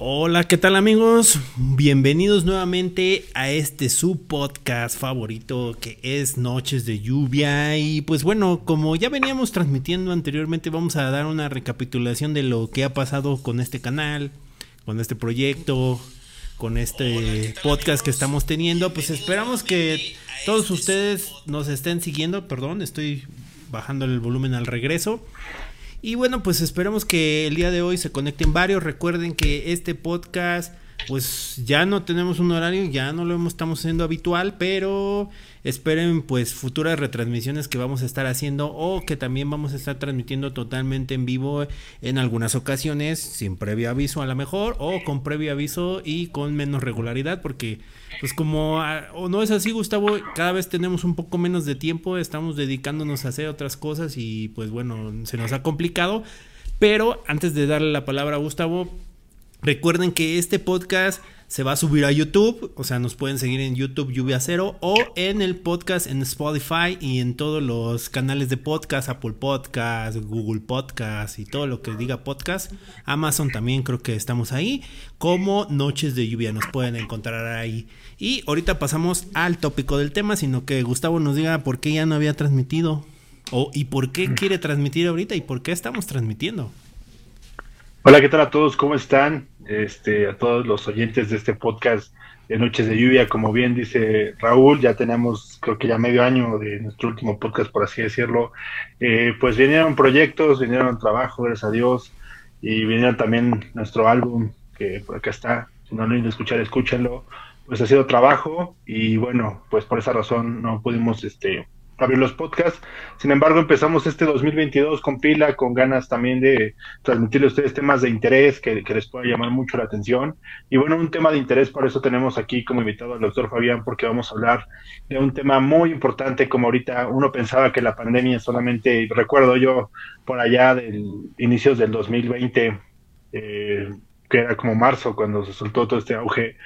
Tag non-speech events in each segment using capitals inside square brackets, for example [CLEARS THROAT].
Hola, ¿qué tal amigos? Bienvenidos nuevamente a este su podcast favorito que es Noches de Lluvia. Y pues bueno, como ya veníamos transmitiendo anteriormente, vamos a dar una recapitulación de lo que ha pasado con este canal, con este proyecto, con este podcast que estamos teniendo. Pues esperamos que todos ustedes nos estén siguiendo. Perdón, estoy bajando el volumen al regreso. Y bueno, pues esperamos que el día de hoy se conecten varios. Recuerden que este podcast, pues ya no tenemos un horario, ya no lo estamos haciendo habitual, pero esperen pues futuras retransmisiones que vamos a estar haciendo o que también vamos a estar transmitiendo totalmente en vivo en algunas ocasiones, sin previo aviso a lo mejor, o con previo aviso y con menos regularidad, porque pues como ah, o no es así Gustavo, cada vez tenemos un poco menos de tiempo, estamos dedicándonos a hacer otras cosas y pues bueno, se nos ha complicado. Pero antes de darle la palabra a Gustavo, recuerden que este podcast se va a subir a YouTube, o sea, nos pueden seguir en YouTube Lluvia Cero o en el podcast en Spotify y en todos los canales de podcast, Apple Podcast, Google Podcast y todo lo que diga podcast. Amazon también creo que estamos ahí, como Noches de Lluvia nos pueden encontrar ahí. Y ahorita pasamos al tópico del tema, sino que Gustavo nos diga por qué ya no había transmitido o y por qué quiere transmitir ahorita y por qué estamos transmitiendo. Hola, ¿qué tal a todos? ¿Cómo están? Este, a todos los oyentes de este podcast de Noches de Lluvia, como bien dice Raúl, ya tenemos creo que ya medio año de nuestro último podcast, por así decirlo. Eh, pues vinieron proyectos, vinieron trabajo, gracias a Dios, y vinieron también nuestro álbum, que por acá está, si no lo han escuchar, escúchenlo. Pues ha sido trabajo y bueno, pues por esa razón no pudimos este, abrir los podcasts. Sin embargo, empezamos este 2022 con pila, con ganas también de transmitirle a ustedes temas de interés que, les pueda llamar mucho la atención. Y bueno, un tema de interés, por eso tenemos aquí como invitado al doctor Fabián, porque vamos a hablar de un tema muy importante, como ahorita uno pensaba que la pandemia solamente, recuerdo yo por allá del inicios del 2020, eh, que era como marzo cuando se soltó todo este auge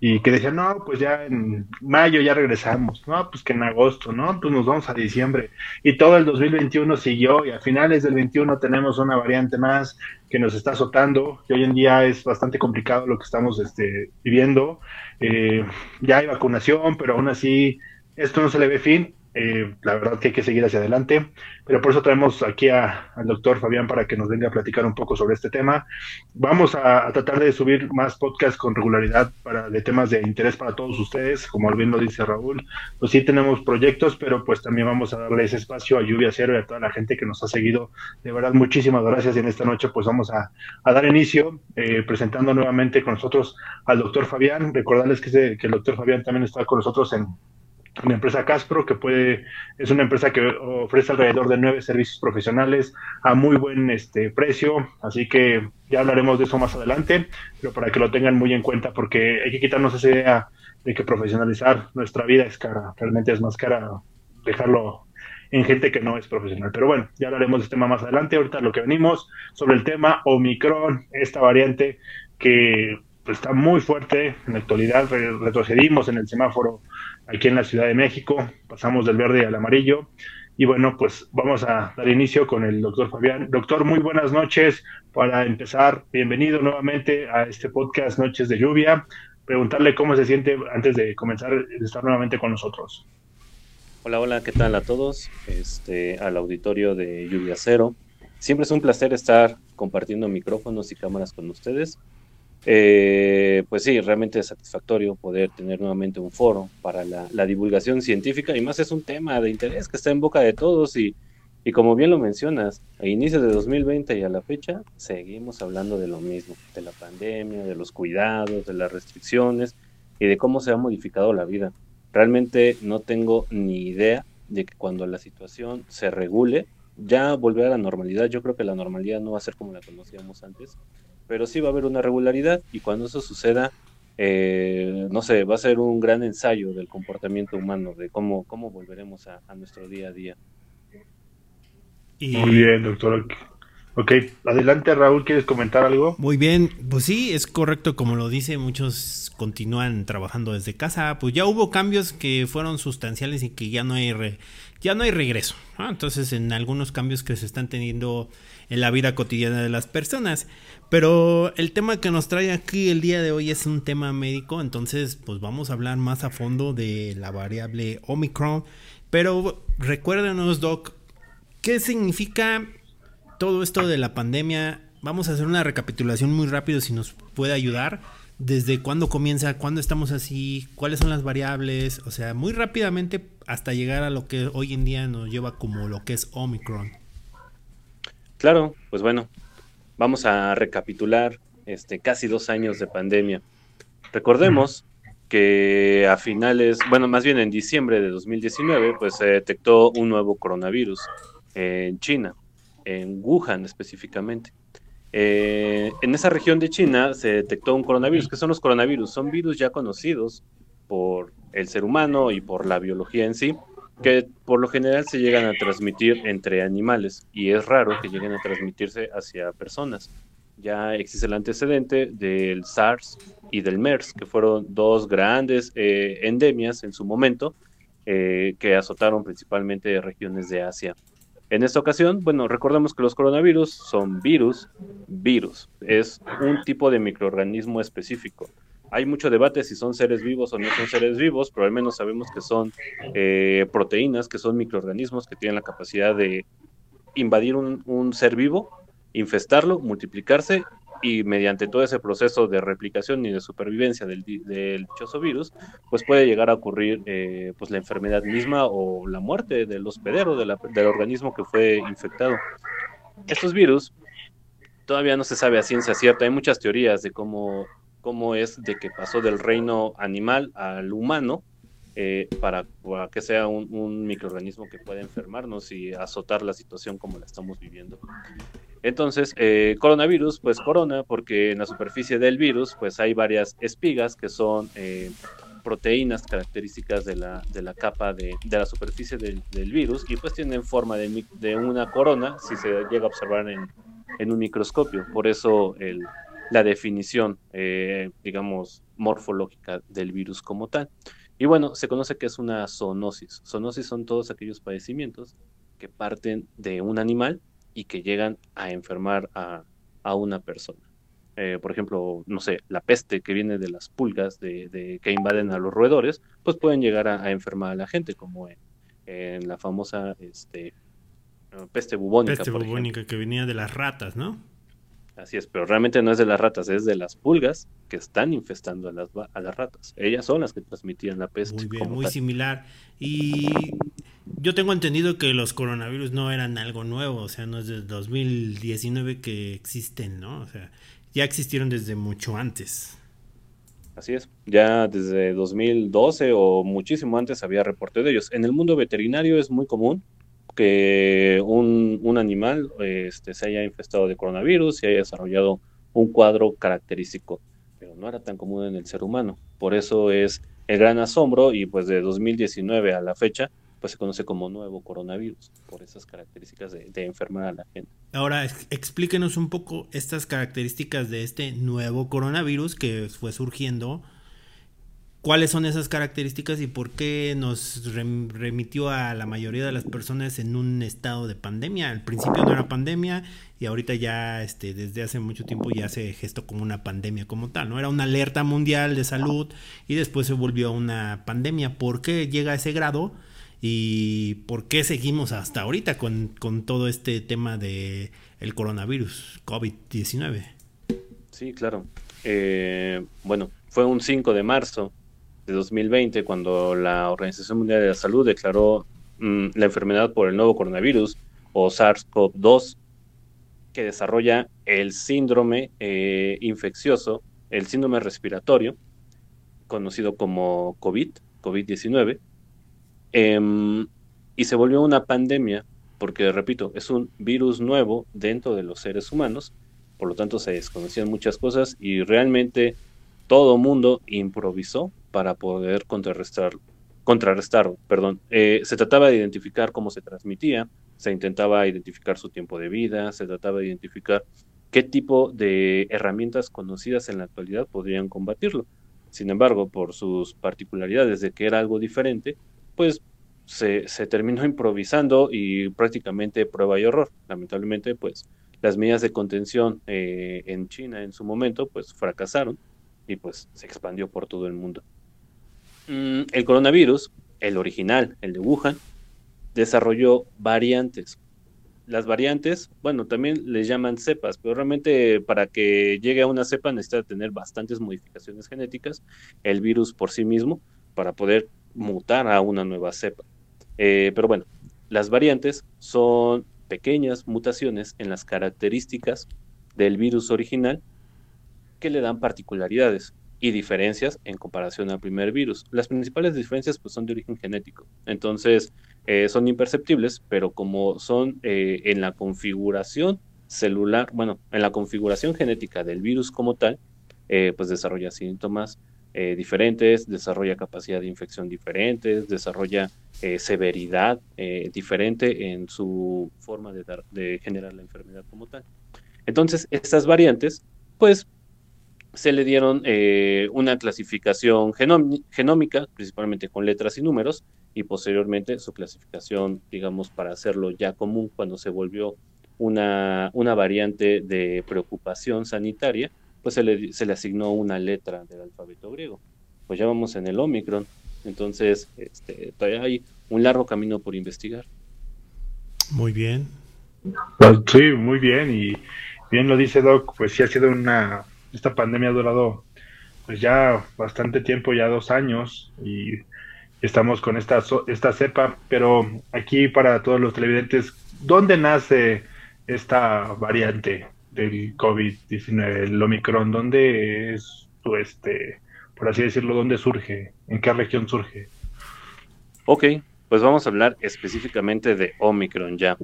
y que decían, no, pues ya en mayo ya regresamos, no, pues que en agosto, no, pues nos vamos a diciembre. Y todo el 2021 siguió y a finales del 21 tenemos una variante más que nos está azotando, y hoy en día es bastante complicado lo que estamos este, viviendo. Eh, ya hay vacunación, pero aún así esto no se le ve fin eh, la verdad que hay que seguir hacia adelante, pero por eso traemos aquí al doctor Fabián para que nos venga a platicar un poco sobre este tema. Vamos a, tratar de subir más podcasts con regularidad para, de temas de interés para todos ustedes, como bien lo dice Raúl, pues sí tenemos proyectos, pero pues también vamos a darle ese espacio a Lluvia Cero y a toda la gente que nos ha seguido. De verdad, muchísimas gracias y en esta noche pues vamos a, dar inicio eh, presentando nuevamente con nosotros al doctor Fabián. Recordarles que, que el doctor Fabián también está con nosotros en una empresa Caspro que puede es una empresa que ofrece alrededor de nueve servicios profesionales a muy buen este precio así que ya hablaremos de eso más adelante pero para que lo tengan muy en cuenta porque hay que quitarnos esa idea de que profesionalizar nuestra vida es cara realmente es más cara dejarlo en gente que no es profesional. Pero bueno ya hablaremos de este tema más adelante. Ahorita lo que venimos sobre el tema Omicron esta variante que está muy fuerte en la actualidad retrocedimos en el semáforo aquí en la Ciudad de México, pasamos del verde al amarillo. Y bueno, pues vamos a dar inicio con el doctor Fabián. Doctor, muy buenas noches. Para empezar, bienvenido nuevamente a este podcast Noches de Lluvia. Preguntarle cómo se siente antes de comenzar de estar nuevamente con nosotros. Hola, hola, ¿qué tal a todos? Este, al auditorio de Lluvia Cero. Siempre es un placer estar compartiendo micrófonos y cámaras con ustedes. Eh, pues sí, realmente es satisfactorio poder tener nuevamente un foro para la, divulgación científica y más es un tema de interés que está en boca de todos y, y como bien lo mencionas, a inicios de 2020 y a la fecha seguimos hablando de lo mismo, de la pandemia, de los cuidados, de las restricciones y de cómo se ha modificado la vida. Realmente no tengo ni idea de que cuando la situación se regule, ya volver a la normalidad, yo creo que la normalidad no va a ser como la conocíamos antes, pero sí va a haber una regularidad y cuando eso suceda, eh, no sé, va a ser un gran ensayo del comportamiento humano, de cómo, cómo volveremos a, nuestro día a día. Muy bien, doctor. Ok, adelante Raúl, ¿quieres comentar algo? Muy bien, pues sí, es correcto como lo dice, muchos continúan trabajando desde casa, pues ya hubo cambios que fueron sustanciales y que ya no hay ya no hay regreso. Entonces, en algunos cambios que se están teniendo en la vida cotidiana de las personas. Pero el tema que nos trae aquí el día de hoy es un tema médico, entonces pues vamos a hablar más a fondo de la variable Omicron. Pero recuérdenos, Doc, ¿qué significa todo esto de la pandemia, vamos a hacer una recapitulación muy rápido si nos puede ayudar. Desde cuándo comienza, cuándo estamos así, cuáles son las variables, o sea, muy rápidamente hasta llegar a lo que hoy en día nos lleva como lo que es Omicron. Claro, pues bueno, vamos a recapitular este casi dos años de pandemia. Recordemos que a finales, bueno, más bien en diciembre de 2019, pues se detectó un nuevo coronavirus en China en Wuhan específicamente. Eh, en esa región de China se detectó un coronavirus. ¿Qué son los coronavirus? Son virus ya conocidos por el ser humano y por la biología en sí, que por lo general se llegan a transmitir entre animales y es raro que lleguen a transmitirse hacia personas. Ya existe el antecedente del SARS y del MERS, que fueron dos grandes eh, endemias en su momento, eh, que azotaron principalmente regiones de Asia. En esta ocasión, bueno, recordemos que los coronavirus son virus, virus, es un tipo de microorganismo específico. Hay mucho debate si son seres vivos o no son seres vivos, pero al menos sabemos que son eh, proteínas, que son microorganismos que tienen la capacidad de invadir un, ser vivo, infestarlo, multiplicarse y mediante todo ese proceso de replicación y de supervivencia del, del dichoso virus, pues puede llegar a ocurrir eh, pues la enfermedad misma o la muerte del hospedero, del organismo que fue infectado. Estos virus todavía no se sabe a ciencia cierta, hay muchas teorías de cómo, cómo es de que pasó del reino animal al humano, eh, para, que sea un, microorganismo que pueda enfermarnos y azotar la situación como la estamos viviendo. Entonces, eh, coronavirus, pues corona, porque en la superficie del virus, pues hay varias espigas que son eh, proteínas características de la, de la capa de, de la superficie del, del, virus y pues tienen forma de, de, una corona si se llega a observar en, en un microscopio. Por eso el, la definición, eh, digamos, morfológica del virus como tal. Y bueno, se conoce que es una zoonosis. Zoonosis son todos aquellos padecimientos que parten de un animal y que llegan a enfermar a, a una persona. Eh, por ejemplo, no sé, la peste que viene de las pulgas de, de que invaden a los roedores, pues pueden llegar a, a enfermar a la gente, como en, en la famosa este, peste bubónica. Peste bubónica que venía de las ratas, ¿no? Así es, pero realmente no es de las ratas, es de las pulgas que están infestando a las, a las ratas. Ellas son las que transmitían la peste. Muy bien, muy tal. similar. Y yo tengo entendido que los coronavirus no eran algo nuevo, o sea, no es desde 2019 que existen, ¿no? O sea, ya existieron desde mucho antes. Así es, ya desde 2012 o muchísimo antes había reporte de ellos. En el mundo veterinario es muy común que un, un animal este, se haya infestado de coronavirus y haya desarrollado un cuadro característico, pero no era tan común en el ser humano. Por eso es el gran asombro y pues de 2019 a la fecha pues se conoce como nuevo coronavirus, por esas características de, de, enfermar a la gente. Ahora, explíquenos un poco estas características de este nuevo coronavirus que fue surgiendo. ¿Cuáles son esas características y por qué nos remitió a la mayoría de las personas en un estado de pandemia? Al principio no era pandemia y ahorita ya este, desde hace mucho tiempo ya se gestó como una pandemia como tal, ¿no? Era una alerta mundial de salud y después se volvió una pandemia. ¿Por qué llega a ese grado? y por qué seguimos hasta ahorita con, con todo este tema de el coronavirus COVID-19. Sí, claro. Eh, bueno, fue un 5 de marzo de 2020 cuando la Organización Mundial de la Salud declaró mmm, la enfermedad por el nuevo coronavirus o SARS-CoV-2 que desarrolla el síndrome eh, infeccioso, el síndrome respiratorio, conocido como COVID, COVID-19, eh, y se volvió una pandemia, porque, repito, es un virus nuevo dentro de los seres humanos, por lo tanto se desconocían muchas cosas y realmente todo mundo improvisó para poder contrarrestar, contrarrestarlo. Perdón. Eh, se trataba de identificar cómo se transmitía, se intentaba identificar su tiempo de vida, se trataba de identificar qué tipo de herramientas conocidas en la actualidad podrían combatirlo. Sin embargo, por sus particularidades de que era algo diferente, pues se, terminó [LAUGHS] improvisando y prácticamente prueba y error. Lamentablemente, pues las medidas de contención eh, en China en su momento, pues fracasaron y pues se expandió por todo el mundo. Mm, el coronavirus, el original, el de Wuhan, desarrolló variantes. Las variantes, bueno, también les llaman cepas, pero realmente para que llegue a una cepa necesita tener bastantes modificaciones genéticas, el virus por sí mismo, para poder mutar a una nueva cepa. Eh, pero bueno, las variantes son pequeñas mutaciones en las características del virus original que le dan particularidades y diferencias en comparación al primer virus. Las principales diferencias pues, son de origen genético, entonces eh, son imperceptibles, pero como son eh, en la configuración celular, bueno, en la configuración genética del virus como tal, eh, pues desarrolla síntomas diferentes, desarrolla capacidad de infección diferentes, desarrolla severidad diferente en su forma de, de generar la enfermedad como tal. Entonces, estas variantes, pues se le dieron eh, una clasificación genómica, principalmente con letras y números, y posteriormente su clasificación, digamos, para hacerlo ya común cuando se volvió una, una variante de preocupación sanitaria, pues se le, se le asignó una letra del alfabeto griego. Pues ya vamos en el Omicron, entonces este, todavía hay un largo camino por investigar. Muy bien. Pues, sí, muy bien, y bien lo dice Doc, pues sí ha sido una esta pandemia ha durado pues ya bastante tiempo, ya dos años, y estamos con esta, esta cepa, pero aquí para todos los televidentes, ¿dónde nace esta variante del COVID-19, el Omicron? ¿Dónde es, este, por así decirlo, dónde surge? ¿En qué región surge? Ok, pues vamos a hablar específicamente de Omicron ya.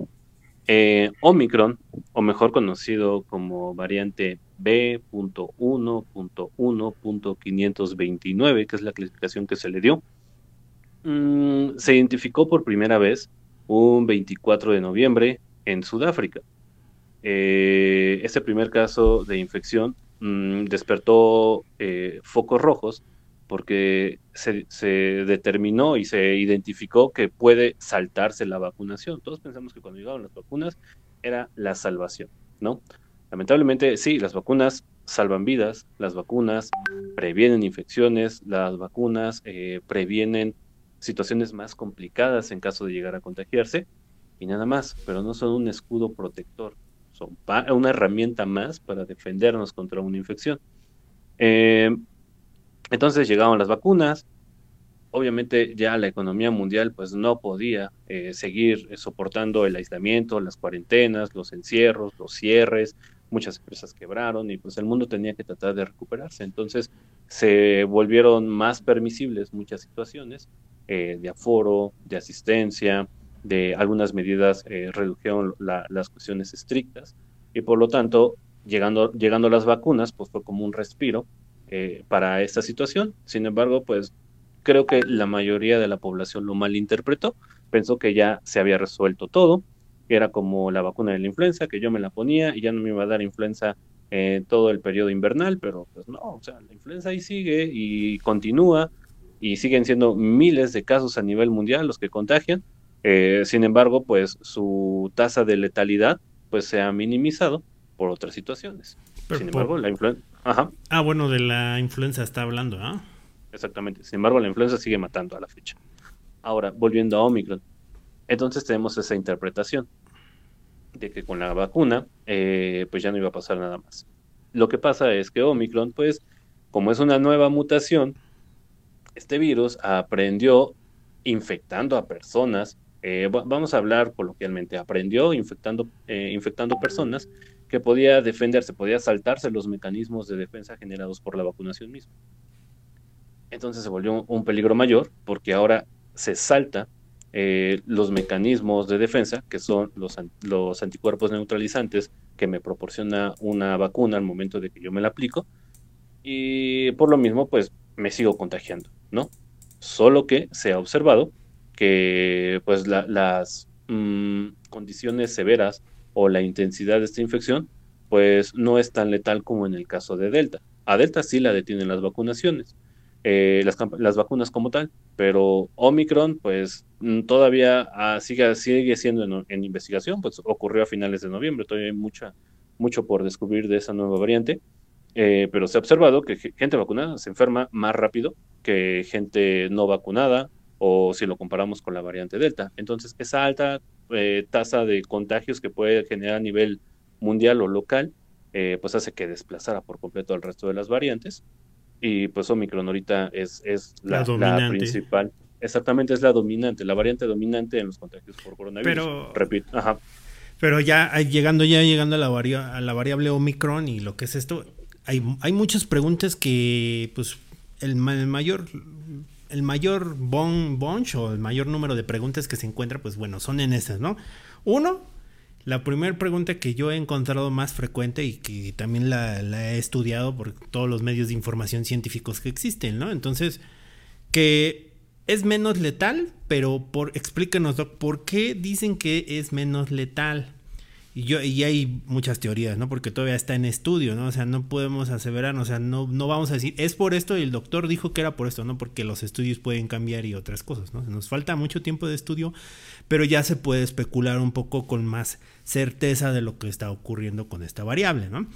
Eh, Omicron, o mejor conocido como variante B.1.1.529, que es la clasificación que se le dio, mm, se identificó por primera vez un 24 de noviembre en Sudáfrica. Eh, este primer caso de infección mm, despertó eh, focos rojos porque se, determinó y se identificó que puede saltarse la vacunación. Todos pensamos que cuando llegaron las vacunas era la salvación, ¿no? Lamentablemente, sí, las vacunas salvan vidas, las vacunas previenen infecciones, las vacunas eh, previenen situaciones más complicadas en caso de llegar a contagiarse y nada más, pero no son un escudo protector, son una herramienta más para defendernos contra una infección. Eh, entonces llegaron las vacunas, obviamente ya la economía mundial pues no podía eh, seguir soportando el aislamiento, las cuarentenas, los encierros, los cierres, muchas empresas quebraron y pues el mundo tenía que tratar de recuperarse. Entonces se volvieron más permisibles muchas situaciones eh, de aforo, de asistencia, de algunas medidas eh, redujeron las cuestiones estrictas y por lo tanto, llegando, llegando las vacunas, pues fue como un respiro eh, para esta situación. Sin embargo, pues creo que la mayoría de la población lo malinterpretó, pensó que ya se había resuelto todo que era como la vacuna de la influenza, que yo me la ponía y ya no me iba a dar influenza en todo el periodo invernal, pero pues no, o sea, la influenza ahí sigue y continúa y siguen siendo miles de casos a nivel mundial los que contagian. Eh, sin embargo, pues su tasa de letalidad pues se ha minimizado por otras situaciones. sin embargo, la influenza... Ah, bueno, de la influenza está hablando, ¿ah? Exactamente. Sin embargo, la influenza sigue matando a la fecha. Ahora, volviendo a Omicron. Entonces tenemos esa interpretación de que con la vacuna, eh, pues ya no iba a pasar nada más. Lo que pasa es que Omicron, pues, como es una nueva mutación, este virus aprendió infectando a personas, eh, vamos a hablar coloquialmente, aprendió infectando, eh, infectando personas que podía defenderse, podía saltarse los mecanismos de defensa generados por la vacunación misma. Entonces se volvió un peligro mayor porque ahora se salta eh, los mecanismos de defensa, que son los, anticuerpos neutralizantes que me proporciona una vacuna al momento de que yo me la aplico, y por lo mismo, pues me sigo contagiando, ¿no? Solo que se ha observado que pues las mm, condiciones severas o la intensidad de esta infección, pues no es tan letal como en el caso de Delta. A Delta sí la detienen las vacunaciones, eh, las, vacunas como tal, pero Omicron, pues mm, todavía ah, sigue, sigue siendo en, investigación, pues ocurrió a finales de noviembre, todavía hay mucha, mucho por descubrir de esa nueva variante, eh, pero se ha observado que gente vacunada se enferma más rápido que gente no vacunada o si lo comparamos con la variante Delta. Entonces, esa alta eh, tasa de contagios que puede generar a nivel mundial o local, pues hace que desplazara por completo al resto de las variantes. Y pues Omicron ahorita es, es la, principal. Exactamente, es la dominante, la variante dominante en los contagios por coronavirus. Pero, Repito, Pero ya llegando ya llegando a la, a la variable Omicron y lo que es esto, hay, hay muchas preguntas que pues el, el mayor el mayor bon, bunch o el mayor número de preguntas que se encuentra, pues bueno, son en esas, ¿no? Uno, la primera pregunta que yo he encontrado más frecuente y que también la, he estudiado por todos los medios de información científicos que existen, ¿no? Entonces, que es menos letal, pero por explíquenos, ¿por qué dicen que es menos letal? Y, yo, y hay muchas teorías, ¿no? Porque todavía está en estudio, ¿no? O sea, no podemos aseverar, o sea, no, no vamos a decir, es por esto y el doctor dijo que era por esto, ¿no? Porque los estudios pueden cambiar y otras cosas, ¿no? Nos falta mucho tiempo de estudio, pero ya se puede especular un poco con más certeza de lo que está ocurriendo con esta variable, ¿no?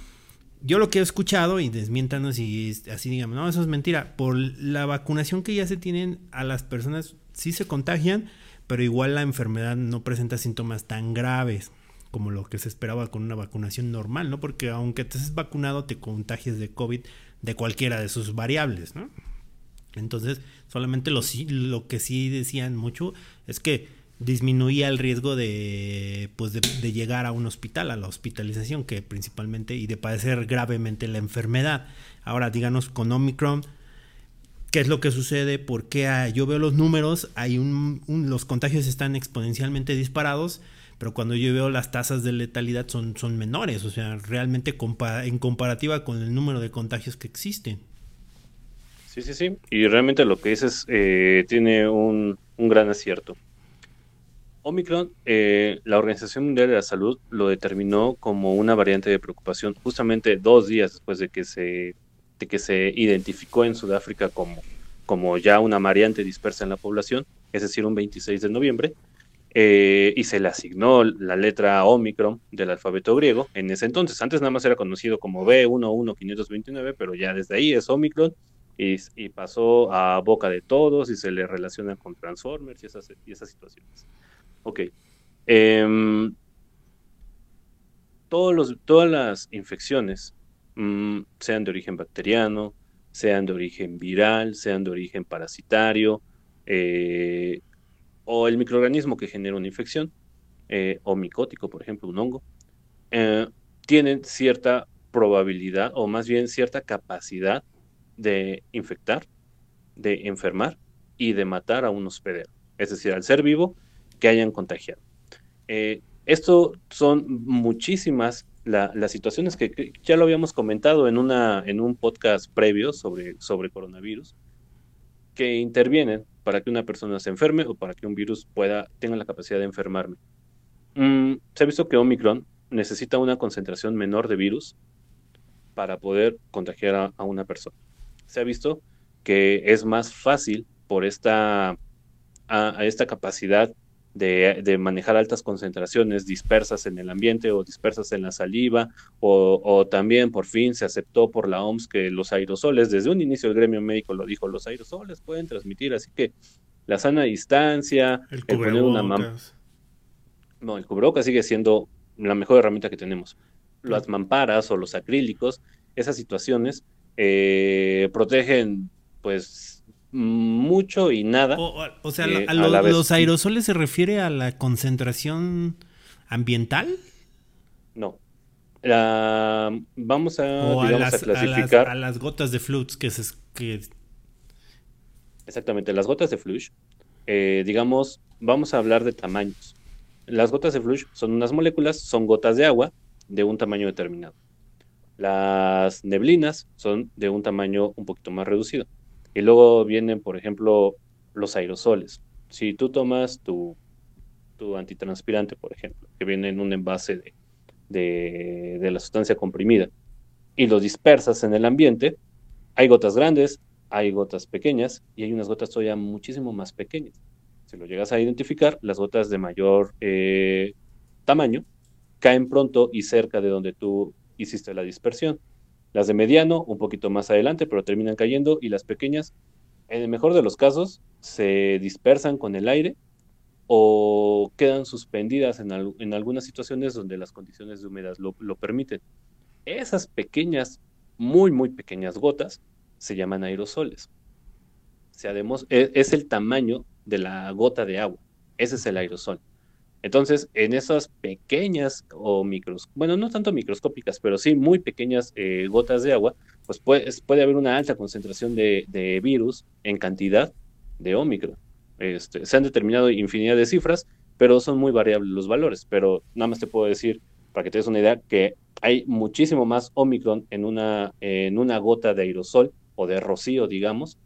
Yo lo que he escuchado, y desmiéntanos y así digamos, no, eso es mentira, por la vacunación que ya se tienen a las personas, sí se contagian, pero igual la enfermedad no presenta síntomas tan graves como lo que se esperaba con una vacunación normal, ¿no? Porque aunque te estés vacunado, te contagias de COVID de cualquiera de sus variables, ¿no? Entonces, solamente lo, lo que sí decían mucho es que disminuía el riesgo de, pues de, llegar a un hospital, a la hospitalización, que principalmente, y de padecer gravemente la enfermedad. Ahora, díganos con Omicron, ¿qué es lo que sucede? Porque yo veo los números, hay un, los contagios están exponencialmente disparados, pero cuando yo veo las tasas de letalidad son, son menores, o sea, realmente en comparativa con el número de contagios que existen. Sí, sí, sí, y realmente lo que dices eh, tiene un, gran acierto. Omicron, eh, la Organización Mundial de la Salud lo determinó como una variante de preocupación justamente dos días después de que se, que se identificó en Sudáfrica como, como ya una variante dispersa en la población, es decir, un 26 de noviembre, eh, y se le asignó la letra Omicron del alfabeto griego en ese entonces. Antes nada más era conocido como B11529, pero ya desde ahí es Omicron y, pasó a boca de todos y se le relaciona con Transformers y esas, y esas situaciones. Ok. Em, todos los, todas las infecciones, mm, sean de origen bacteriano, sean de origen viral, sean de origen parasitario, eh, o el microorganismo que genera una infección, eh, o micótico, por ejemplo, un hongo, eh, tienen cierta probabilidad, o más bien cierta capacidad de infectar, de enfermar y de matar a un hospedero, es decir, al ser vivo que hayan contagiado. Eh, esto son muchísimas las situaciones que, ya lo habíamos comentado en, una, en un podcast previo sobre, sobre coronavirus, que intervienen para que una persona se enferme o para que un virus pueda, tenga la capacidad de enfermarme. Mm, se ha visto que Omicron necesita una concentración menor de virus para poder contagiar a, una persona. Se ha visto que es más fácil por esta, a esta capacidad de, manejar altas concentraciones dispersas en el ambiente o dispersas en la saliva, o, también por fin se aceptó por la OMS que los aerosoles, desde un inicio el gremio médico lo dijo, los aerosoles pueden transmitir, así que la sana distancia, el, poner una No, el cubrebocas sigue siendo la mejor herramienta que tenemos. Las mamparas o los acrílicos, esas situaciones eh, protegen pues mucho y nada. O, sea, eh, a, los aerosoles se refiere a la concentración ambiental. No. vamos a, clasificar. A las, gotas de flux que se. Que... Exactamente, las gotas de flush, eh, digamos, vamos a hablar de tamaños. Las gotas de flush son unas moléculas, son gotas de agua de un tamaño determinado. Las neblinas son de un tamaño un poquito más reducido. Y luego vienen, por ejemplo, los aerosoles. Si tú tomas tu, tu antitranspirante, por ejemplo, que viene en un envase de, de la sustancia comprimida, y lo dispersas en el ambiente, hay gotas grandes, hay gotas pequeñas y hay unas gotas todavía muchísimo más pequeñas. Si lo llegas a identificar, las gotas de mayor eh, tamaño caen pronto y cerca de donde tú hiciste la dispersión. Las de mediano, un poquito más adelante, pero terminan cayendo y las pequeñas, en el mejor de los casos, se dispersan con el aire o quedan suspendidas en, algunas situaciones donde las condiciones de humedad lo, lo permiten. Esas pequeñas, muy, muy pequeñas gotas se llaman aerosoles. E, es el tamaño de la gota de agua. Ese es el aerosol. Entonces, en esas pequeñas o micros, bueno, no tanto microscópicas, pero sí muy pequeñas eh, gotas de agua, pues puede, puede, haber una alta concentración de, virus en cantidad de Omicron. Este, se han determinado infinidad de cifras, pero son muy variables los valores. Pero nada más te puedo decir, para que te des una idea, que hay muchísimo más Omicron en una, en una gota de aerosol o de rocío, digamos,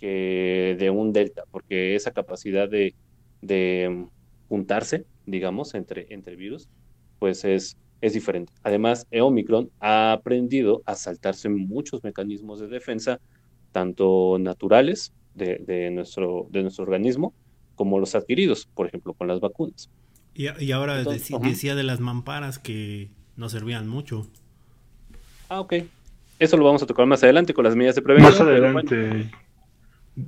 que de un delta, porque esa capacidad de, de juntarse, digamos, entre, entre virus, pues es, es diferente. Además, Omicron ha aprendido a saltarse muchos mecanismos de defensa, tanto naturales de, de, nuestro, de nuestro organismo, como los adquiridos, por ejemplo, con las vacunas. Y, ahora decía de las mamparas que no servían mucho. Ah, ok. Eso lo vamos a tocar más adelante con las medidas de prevención. Más adelante.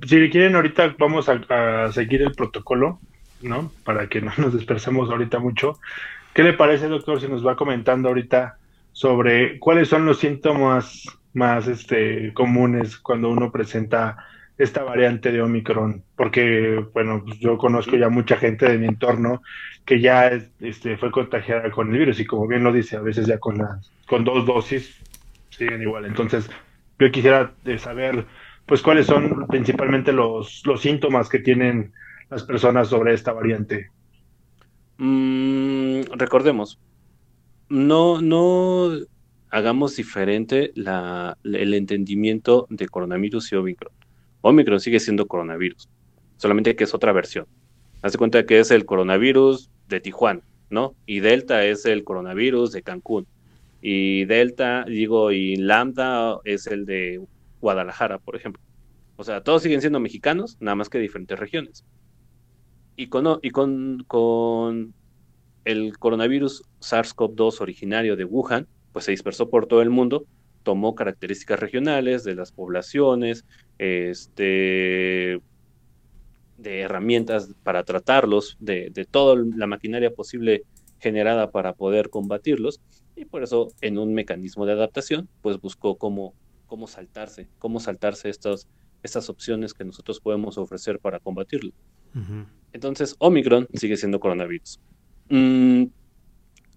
Si quieren, ahorita vamos a, seguir el protocolo, ¿no? Para que no nos dispersemos ahorita mucho. ¿Qué le parece, doctor, si nos va comentando ahorita sobre cuáles son los síntomas más este, comunes cuando uno presenta esta variante de Omicron? Porque, bueno, pues yo conozco ya mucha gente de mi entorno que ya este, fue contagiada con el virus y como bien lo dice, a veces ya con, las, con dos dosis siguen igual. Entonces, yo quisiera eh, saber, pues, cuáles son principalmente los, los síntomas que tienen las personas sobre esta variante. Mm, recordemos, no, no hagamos diferente la, el entendimiento de coronavirus y Omicron. Omicron sigue siendo coronavirus, solamente que es otra versión. Haz cuenta que es el coronavirus de Tijuana, ¿no? Y Delta es el coronavirus de Cancún y Delta, digo, y Lambda es el de Guadalajara, por ejemplo. O sea, todos siguen siendo mexicanos, nada más que diferentes regiones. Y con, con, el coronavirus SARS-CoV-2 originario de Wuhan, pues se dispersó por todo el mundo, tomó características regionales de las poblaciones, este, de herramientas para tratarlos, de, toda la maquinaria posible generada para poder combatirlos y por eso en un mecanismo de adaptación pues buscó cómo, cómo saltarse, cómo saltarse estas, estas opciones que nosotros podemos ofrecer para combatirlo. Entonces Omicron sigue siendo coronavirus. Mm,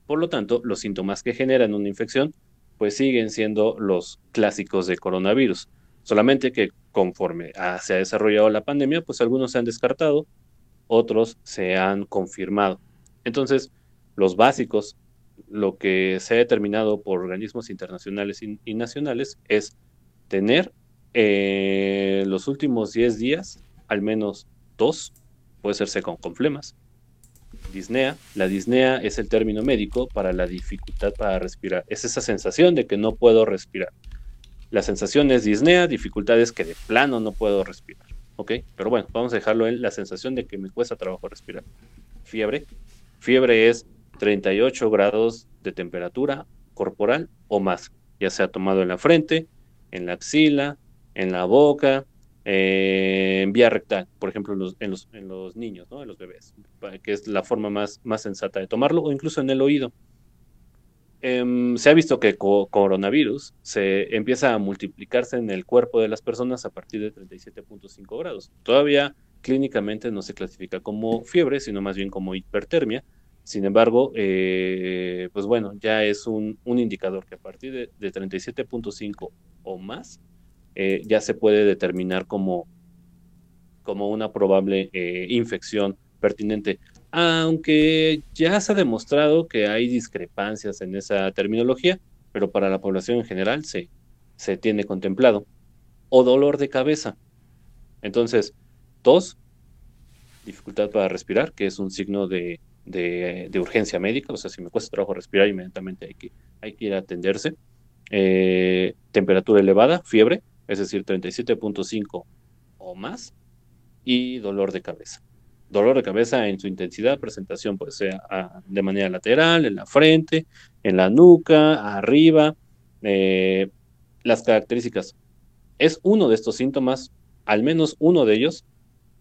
por lo tanto, los síntomas que generan una infección pues siguen siendo los clásicos de coronavirus. Solamente que conforme se ha desarrollado la pandemia, pues algunos se han descartado, otros se han confirmado. Entonces, los básicos, lo que se ha determinado por organismos internacionales y, nacionales es tener eh, los últimos 10 días al menos dos, puede ser con, con flemas, disnea. La disnea es el término médico para la dificultad para respirar. Es esa sensación de que no puedo respirar. La sensación es disnea, dificultades que de plano no puedo respirar. ¿Ok? Pero bueno, vamos a dejarlo en la sensación de que me cuesta trabajo respirar. Fiebre. Fiebre es 38 grados de temperatura corporal o más, ya sea tomado en la frente, en la axila, en la boca, eh, en vía rectal, por ejemplo, en los, en los, en los niños, ¿no? en los bebés, que es la forma más, más sensata de tomarlo, o incluso en el oído. Em, se ha visto que coronavirus se empieza a multiplicarse en el cuerpo de las personas a partir de 37.5 grados. Todavía clínicamente no se clasifica como fiebre, sino más bien como hipertermia, sin embargo, eh, pues bueno, ya es un, indicador que a partir de, 37.5 o más eh, ya se puede determinar como, como una probable eh, infección pertinente. Aunque ya se ha demostrado que hay discrepancias en esa terminología, pero para la población en general se, se tiene contemplado. O dolor de cabeza. Entonces, tos, dificultad para respirar, que es un signo de de, urgencia médica, o sea, si me cuesta trabajo respirar, inmediatamente hay que, hay que ir a atenderse. Eh, temperatura elevada, fiebre, es decir, 37.5 o más, y dolor de cabeza. Dolor de cabeza en su intensidad, presentación puede ser ah, de manera lateral, en la frente, en la nuca, arriba. Eh, las características. Es uno de estos síntomas, al menos uno de ellos,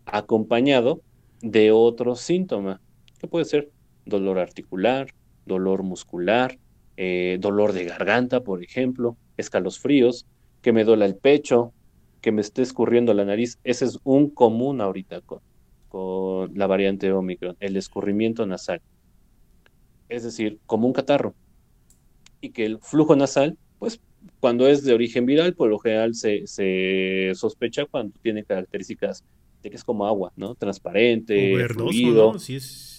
acompañado de otro síntoma, que puede ser dolor articular, dolor muscular, eh, dolor de garganta, por ejemplo, escalofríos, que me duela el pecho, que me esté escurriendo la nariz. Ese es un común ahorita con, la variante Omicron, el escurrimiento nasal. Es decir, como un catarro. Y que el flujo nasal, pues cuando es de origen viral, por lo general se, se sospecha cuando tiene características de que es como agua, ¿no? Transparente, fluido.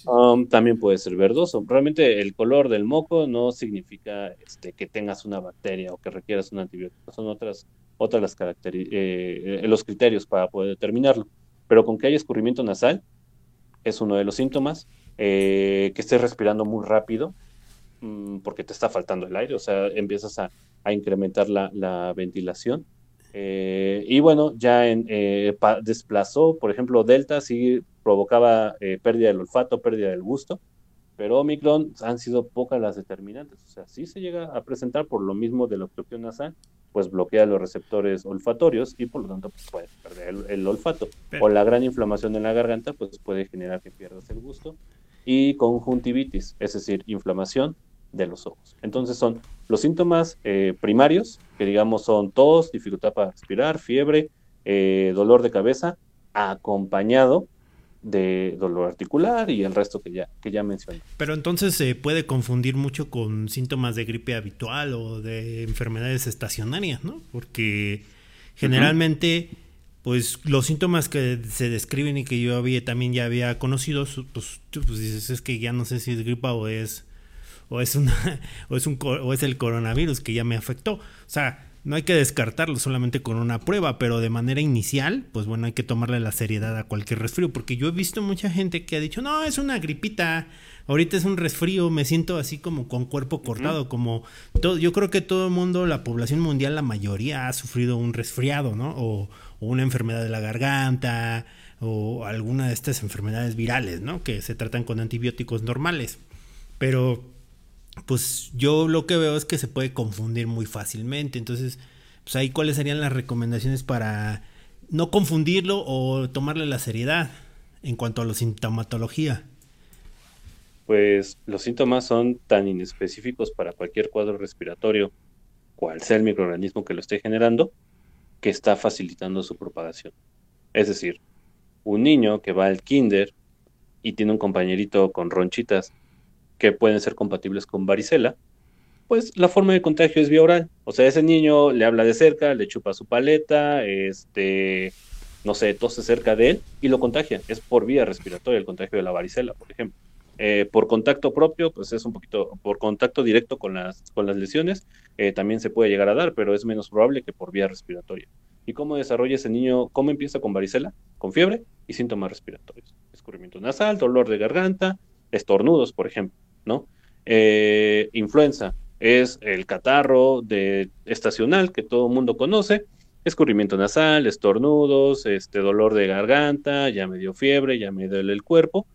Um, también puede ser verdoso. Realmente el color del moco no significa este, que tengas una bacteria o que requieras un antibiótico. Son otras, otras las características, eh, los criterios para poder determinarlo. Pero con que haya escurrimiento nasal, es uno de los síntomas. Eh, que estés respirando muy rápido, mm, porque te está faltando el aire, o sea, empiezas a, a incrementar la, la ventilación. Eh, y bueno, ya en, eh, desplazó, por ejemplo, Delta sí provocaba eh, pérdida del olfato, pérdida del gusto, pero Omicron han sido pocas las determinantes. O sea, sí se llega a presentar por lo mismo de la obstrucción nasal, pues bloquea los receptores olfatorios y por lo tanto pues, puede perder el, olfato. O la gran inflamación en la garganta, pues puede generar que pierdas el gusto. Y conjuntivitis, es decir, inflamación de los ojos. Entonces son los síntomas eh, primarios, que digamos son tos, dificultad para respirar, fiebre, eh, dolor de cabeza, acompañado de dolor articular y el resto que ya, que ya mencioné. Pero entonces se puede confundir mucho con síntomas de gripe habitual o de enfermedades estacionarias, ¿no? Porque generalmente, pues los síntomas que se describen y que yo había, también ya había conocido, pues, pues dices, es que ya no sé si es gripa o es o es, una, [LAUGHS] o, es un, o es el coronavirus que ya me afectó. O sea, no hay que descartarlo solamente con una prueba, pero de manera inicial, pues bueno, hay que tomarle la seriedad a cualquier resfrío, porque yo he visto mucha gente que ha dicho, no, es una gripita, ahorita es un resfrío, me siento así como con cuerpo cortado, como todo, yo creo que todo el mundo, la población mundial, la mayoría ha sufrido un resfriado, ¿no? O, o una enfermedad de la garganta, o alguna de estas enfermedades virales, ¿no? Que se tratan con antibióticos normales. Pero pues yo lo que veo es que se puede confundir muy fácilmente. Entonces, pues ahí cuáles serían las recomendaciones para no confundirlo o tomarle la seriedad en cuanto a la sintomatología. Pues los síntomas son tan inespecíficos para cualquier cuadro respiratorio, cual sea el microorganismo que lo esté generando, que está facilitando su propagación. Es decir, un niño que va al kinder y tiene un compañerito con ronchitas que pueden ser compatibles con varicela, pues la forma de contagio es vía oral. O sea, ese niño le habla de cerca, le chupa su paleta, este, no sé, tose cerca de él y lo contagia. Es por vía respiratoria el contagio de la varicela, por ejemplo. Eh, por contacto propio, pues es un poquito, por contacto directo con las, con las lesiones, eh, también se puede llegar a dar, pero es menos probable que por vía respiratoria. ¿Y cómo desarrolla ese niño? ¿Cómo empieza con varicela? Con fiebre y síntomas respiratorios. Escurrimiento nasal, dolor de garganta, estornudos, por ejemplo. ¿No? Eh, influenza es el catarro de estacional que todo el mundo conoce, escurrimiento nasal, estornudos, este dolor de garganta, ya me dio fiebre, ya me duele el cuerpo,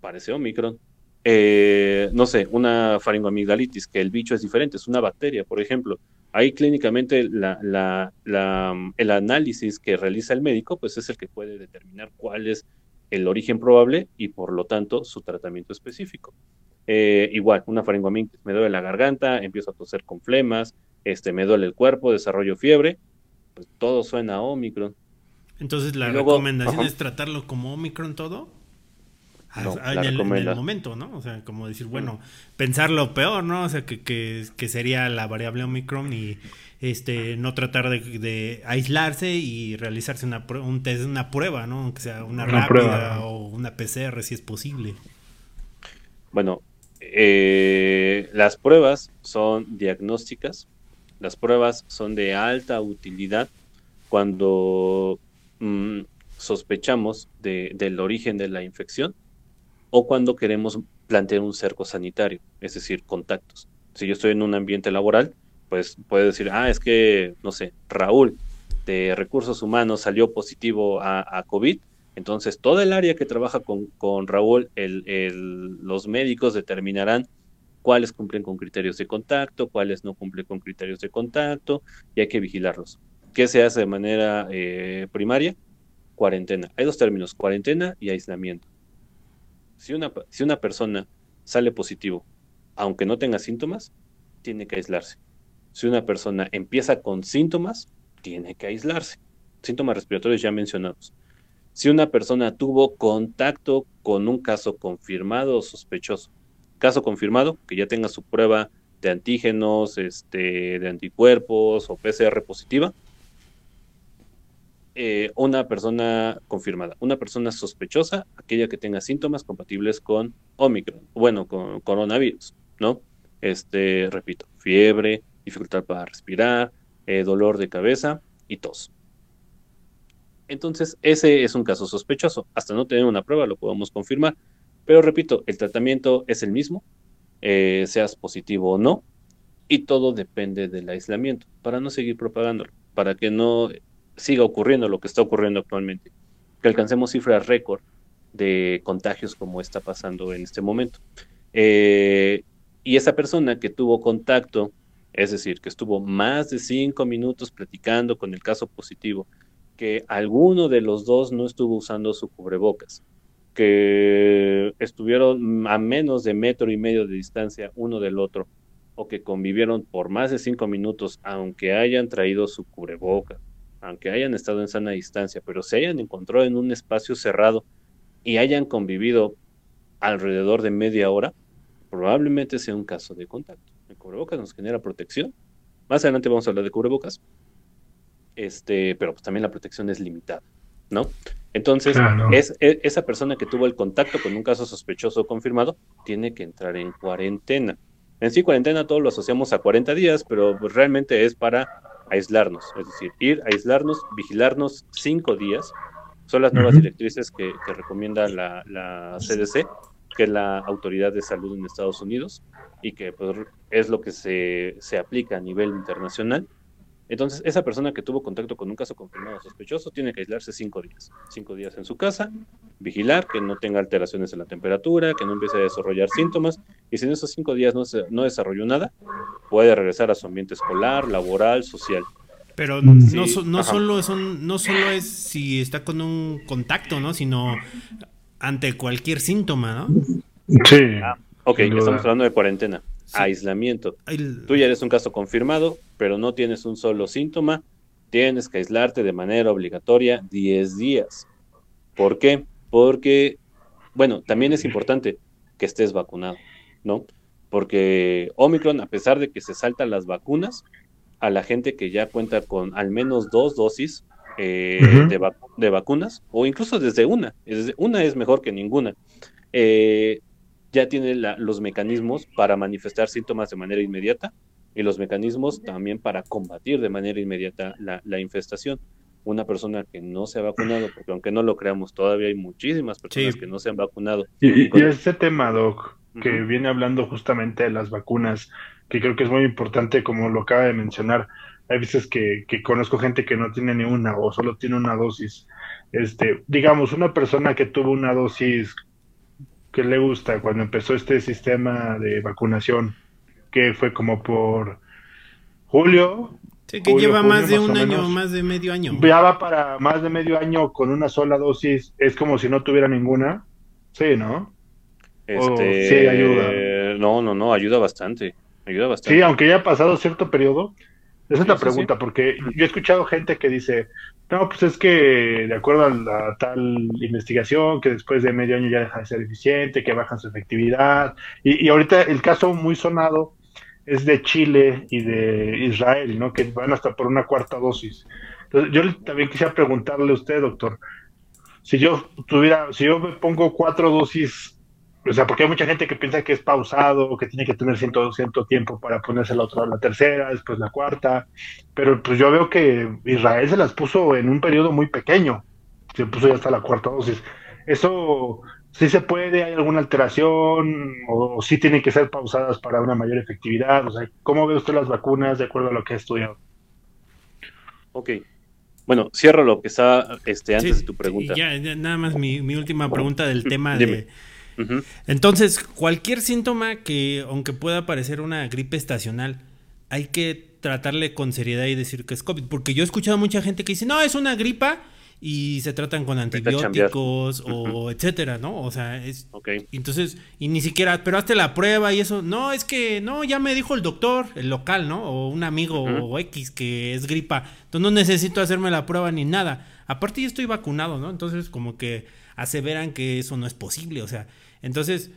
parece Omicron. Eh, no sé, una faringoamigdalitis, que el bicho es diferente, es una bacteria, por ejemplo. Ahí clínicamente el análisis que realiza el médico, pues es el que puede determinar cuál es el origen probable y por lo tanto su tratamiento específico. Eh, igual, una faringoamigdalitis, me duele la garganta, empiezo a toser con flemas, este, me duele el cuerpo, desarrollo fiebre, pues todo suena a Omicron. Entonces la recomendación es tratarlo como Omicron todo. No, en, el, momento, ¿no? O sea, como decir, bueno, pensar lo peor, ¿no? O sea, que, que, que sería la variable Omicron y este, no tratar de, aislarse y realizarse una, un test, una prueba, ¿no? Aunque sea una, rápida o una PCR si es posible. Bueno, eh, las pruebas son diagnósticas, las pruebas son de alta utilidad cuando mm, sospechamos del origen de la infección o cuando queremos plantear un cerco sanitario, es decir, contactos. Si yo estoy en un ambiente laboral, pues puede decir, ah, es que, no sé, Raúl de recursos humanos salió positivo a, COVID, entonces toda el área que trabaja con, con Raúl, el, los médicos determinarán cuáles cumplen con criterios de contacto, cuáles no cumplen con criterios de contacto, y hay que vigilarlos. ¿Qué se hace de manera eh, primaria? Cuarentena. Hay dos términos, cuarentena y aislamiento. Si una, si una persona sale positivo, aunque no tenga síntomas, tiene que aislarse. Si una persona empieza con síntomas, tiene que aislarse. Síntomas respiratorios ya mencionados. Si una persona tuvo contacto con un caso confirmado o sospechoso, caso confirmado, que ya tenga su prueba de antígenos, este, de anticuerpos o PCR positiva, eh, una persona confirmada, una persona sospechosa, aquella que tenga síntomas compatibles con Omicron, bueno, con coronavirus, ¿no? Este, repito, fiebre, dificultad para respirar, eh, dolor de cabeza y tos. Entonces, ese es un caso sospechoso. Hasta no tener una prueba lo podemos confirmar. Pero repito, el tratamiento es el mismo, eh, seas positivo o no, y todo depende del aislamiento, para no seguir propagándolo, para que no siga ocurriendo lo que está ocurriendo actualmente, que alcancemos cifras récord de contagios como está pasando en este momento. Eh, y esa persona que tuvo contacto, es decir, que estuvo más de cinco minutos platicando con el caso positivo, que alguno de los dos no estuvo usando su cubrebocas, que estuvieron a menos de metro y medio de distancia uno del otro, o que convivieron por más de cinco minutos, aunque hayan traído su cubrebocas, aunque hayan estado en sana distancia, pero se hayan encontrado en un espacio cerrado y hayan convivido alrededor de media hora, probablemente sea un caso de contacto. El cubrebocas nos genera protección. Más adelante vamos a hablar de cubrebocas. Este, pero pues también la protección es limitada, ¿no? Entonces, es, e, esa persona que tuvo el contacto con un caso sospechoso confirmado tiene que entrar en cuarentena. En sí, cuarentena todos lo asociamos a 40 días, pero pues, realmente es para aislarnos, es decir, ir, aislarnos, vigilarnos cinco días. Son las nuevas directrices que, recomienda la, CDC, que es la Autoridad de Salud en Estados Unidos, y que pues, es lo que se, se aplica a nivel internacional. Entonces, esa persona que tuvo contacto con un caso confirmado sospechoso tiene que aislarse cinco días. Cinco días en su casa, vigilar que no tenga alteraciones en la temperatura, que no empiece a desarrollar síntomas. Y si en esos cinco días no, se, no desarrolló nada, puede regresar a su ambiente escolar, laboral, social. Pero no, no, solo son, no solo es si está con un contacto, ¿no? Sino ante cualquier síntoma, ¿no? Sí. Ah, ok, estamos hablando de cuarentena aislamiento. Tú ya eres un caso confirmado, pero no tienes un solo síntoma, tienes que aislarte de manera obligatoria 10 días. ¿Por qué? Porque, bueno, también es importante que estés vacunado, ¿no? Porque Omicron, a pesar de que se saltan las vacunas, a la gente que ya cuenta con al menos dos dosis eh, de, vacunas, o incluso desde una, desde una es mejor que ninguna, eh, ya tiene los mecanismos para manifestar síntomas de manera inmediata y los mecanismos también para combatir de manera inmediata la, infestación. Una persona que no se ha vacunado, porque aunque no lo creamos, todavía hay muchísimas personas que no se han vacunado. Y, y, este tema, Doc, que viene hablando justamente de las vacunas, que creo que es muy importante, como lo acaba de mencionar. Hay veces que, que conozco gente que no tiene ni una o solo tiene una dosis. Este, digamos, una persona que tuvo una dosis ¿Qué le gusta cuando empezó este sistema de vacunación, que fue como por julio. Sí, que lleva más de un año, más de medio año. Ya va para más de medio año con una sola dosis, es como si no tuviera ninguna. Sí, ¿no? Este, sí, ayuda. No, no, no, ayuda bastante. Ayuda bastante. Sí, aunque ya ha pasado cierto periodo. Esa es la pregunta, porque yo he escuchado gente que dice, no, pues es que de acuerdo a la tal investigación, que después de medio año ya deja de ser eficiente, que bajan su efectividad. Y, y ahorita el caso muy sonado es de Chile y de Israel, ¿no? Que van hasta por una cuarta dosis. Entonces, yo también quisiera preguntarle a usted, doctor, si yo tuviera, si yo me pongo cuatro dosis o sea, porque hay mucha gente que piensa que es pausado, que tiene que tener cierto, cierto tiempo para ponerse la otra, la tercera, después la cuarta, pero pues yo veo que Israel se las puso en un periodo muy pequeño, se puso ya hasta la cuarta dosis. Eso si se puede, hay alguna alteración o, si tienen que ser pausadas para una mayor efectividad. O sea, ¿cómo ve usted las vacunas de acuerdo a lo que ha estudiado? Ok. Bueno, cierro lo que está este, antes de tu pregunta. Ya, nada más mi, última pregunta del tema de... Entonces, cualquier síntoma que, aunque pueda parecer una gripe estacional, hay que tratarle con seriedad y decir que es COVID. Porque yo he escuchado a mucha gente que dice, no, es una gripa y se tratan con antibióticos o etcétera, ¿no? O sea, es... Entonces, y ni siquiera, pero hazte la prueba y eso. No, es que, no, ya me dijo el doctor, el local, ¿no? O un amigo o X que es gripa. Entonces no necesito hacerme la prueba ni nada. Aparte ya estoy vacunado, ¿no? Entonces como que aseveran que eso no es posible, o sea, entonces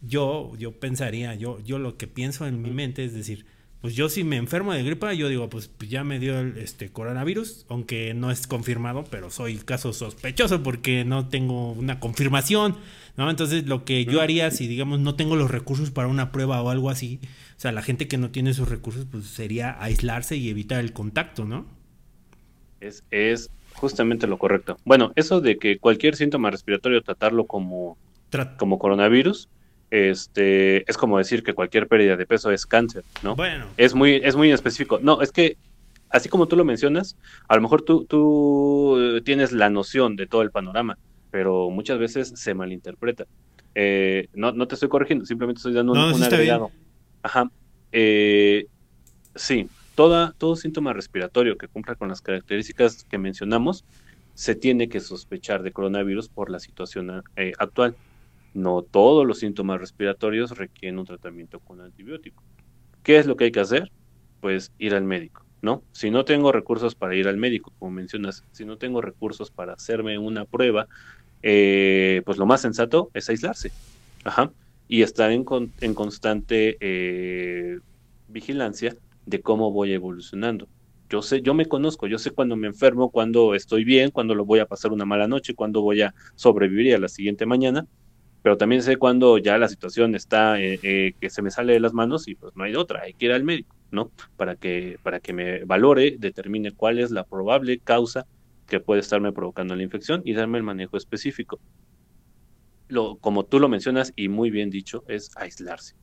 yo, yo pensaría, yo, yo lo que pienso en mi mente es decir, pues yo si me enfermo de gripa, yo digo, pues ya me dio el este, coronavirus, aunque no es confirmado, pero soy caso sospechoso porque no tengo una confirmación, ¿no? Entonces lo que yo haría si, digamos, no tengo los recursos para una prueba o algo así, o sea, la gente que no tiene esos recursos, pues sería aislarse y evitar el contacto, ¿no? Es, es justamente lo correcto. Bueno, eso de que cualquier síntoma respiratorio tratarlo como, como coronavirus, este, es como decir que cualquier pérdida de peso es cáncer, ¿no? Bueno. Es muy, es muy específico. No, es que, así como tú lo mencionas, a lo mejor tú, tú eh, tienes la noción de todo el panorama, pero muchas veces se malinterpreta. Eh, no, no te estoy corrigiendo, simplemente estoy dando un, agregado. Ajá. Eh, sí, toda, todo síntoma respiratorio que cumpla con las características que mencionamos, se tiene que sospechar de coronavirus por la situación actual. No todos los síntomas respiratorios requieren un tratamiento con antibiótico. ¿Qué es lo que hay que hacer? Pues ir al médico, ¿no? Si no tengo recursos para ir al médico, como mencionas, si no tengo recursos para hacerme una prueba, eh, pues lo más sensato es aislarse. Ajá. Y estar en, en constante eh, vigilancia de cómo voy evolucionando. Yo sé, yo me conozco, yo sé cuando me enfermo, cuando estoy bien, cuando lo voy a pasar una mala noche, cuando voy a sobrevivir a la siguiente mañana pero también sé cuando ya la situación está eh, eh, que se me sale de las manos y pues no hay otra, hay que ir al médico, ¿no? Para que, para que me valore, determine cuál es la probable causa que puede estarme provocando la infección y darme el manejo específico. Lo, como tú lo mencionas y muy bien dicho, es aislarse.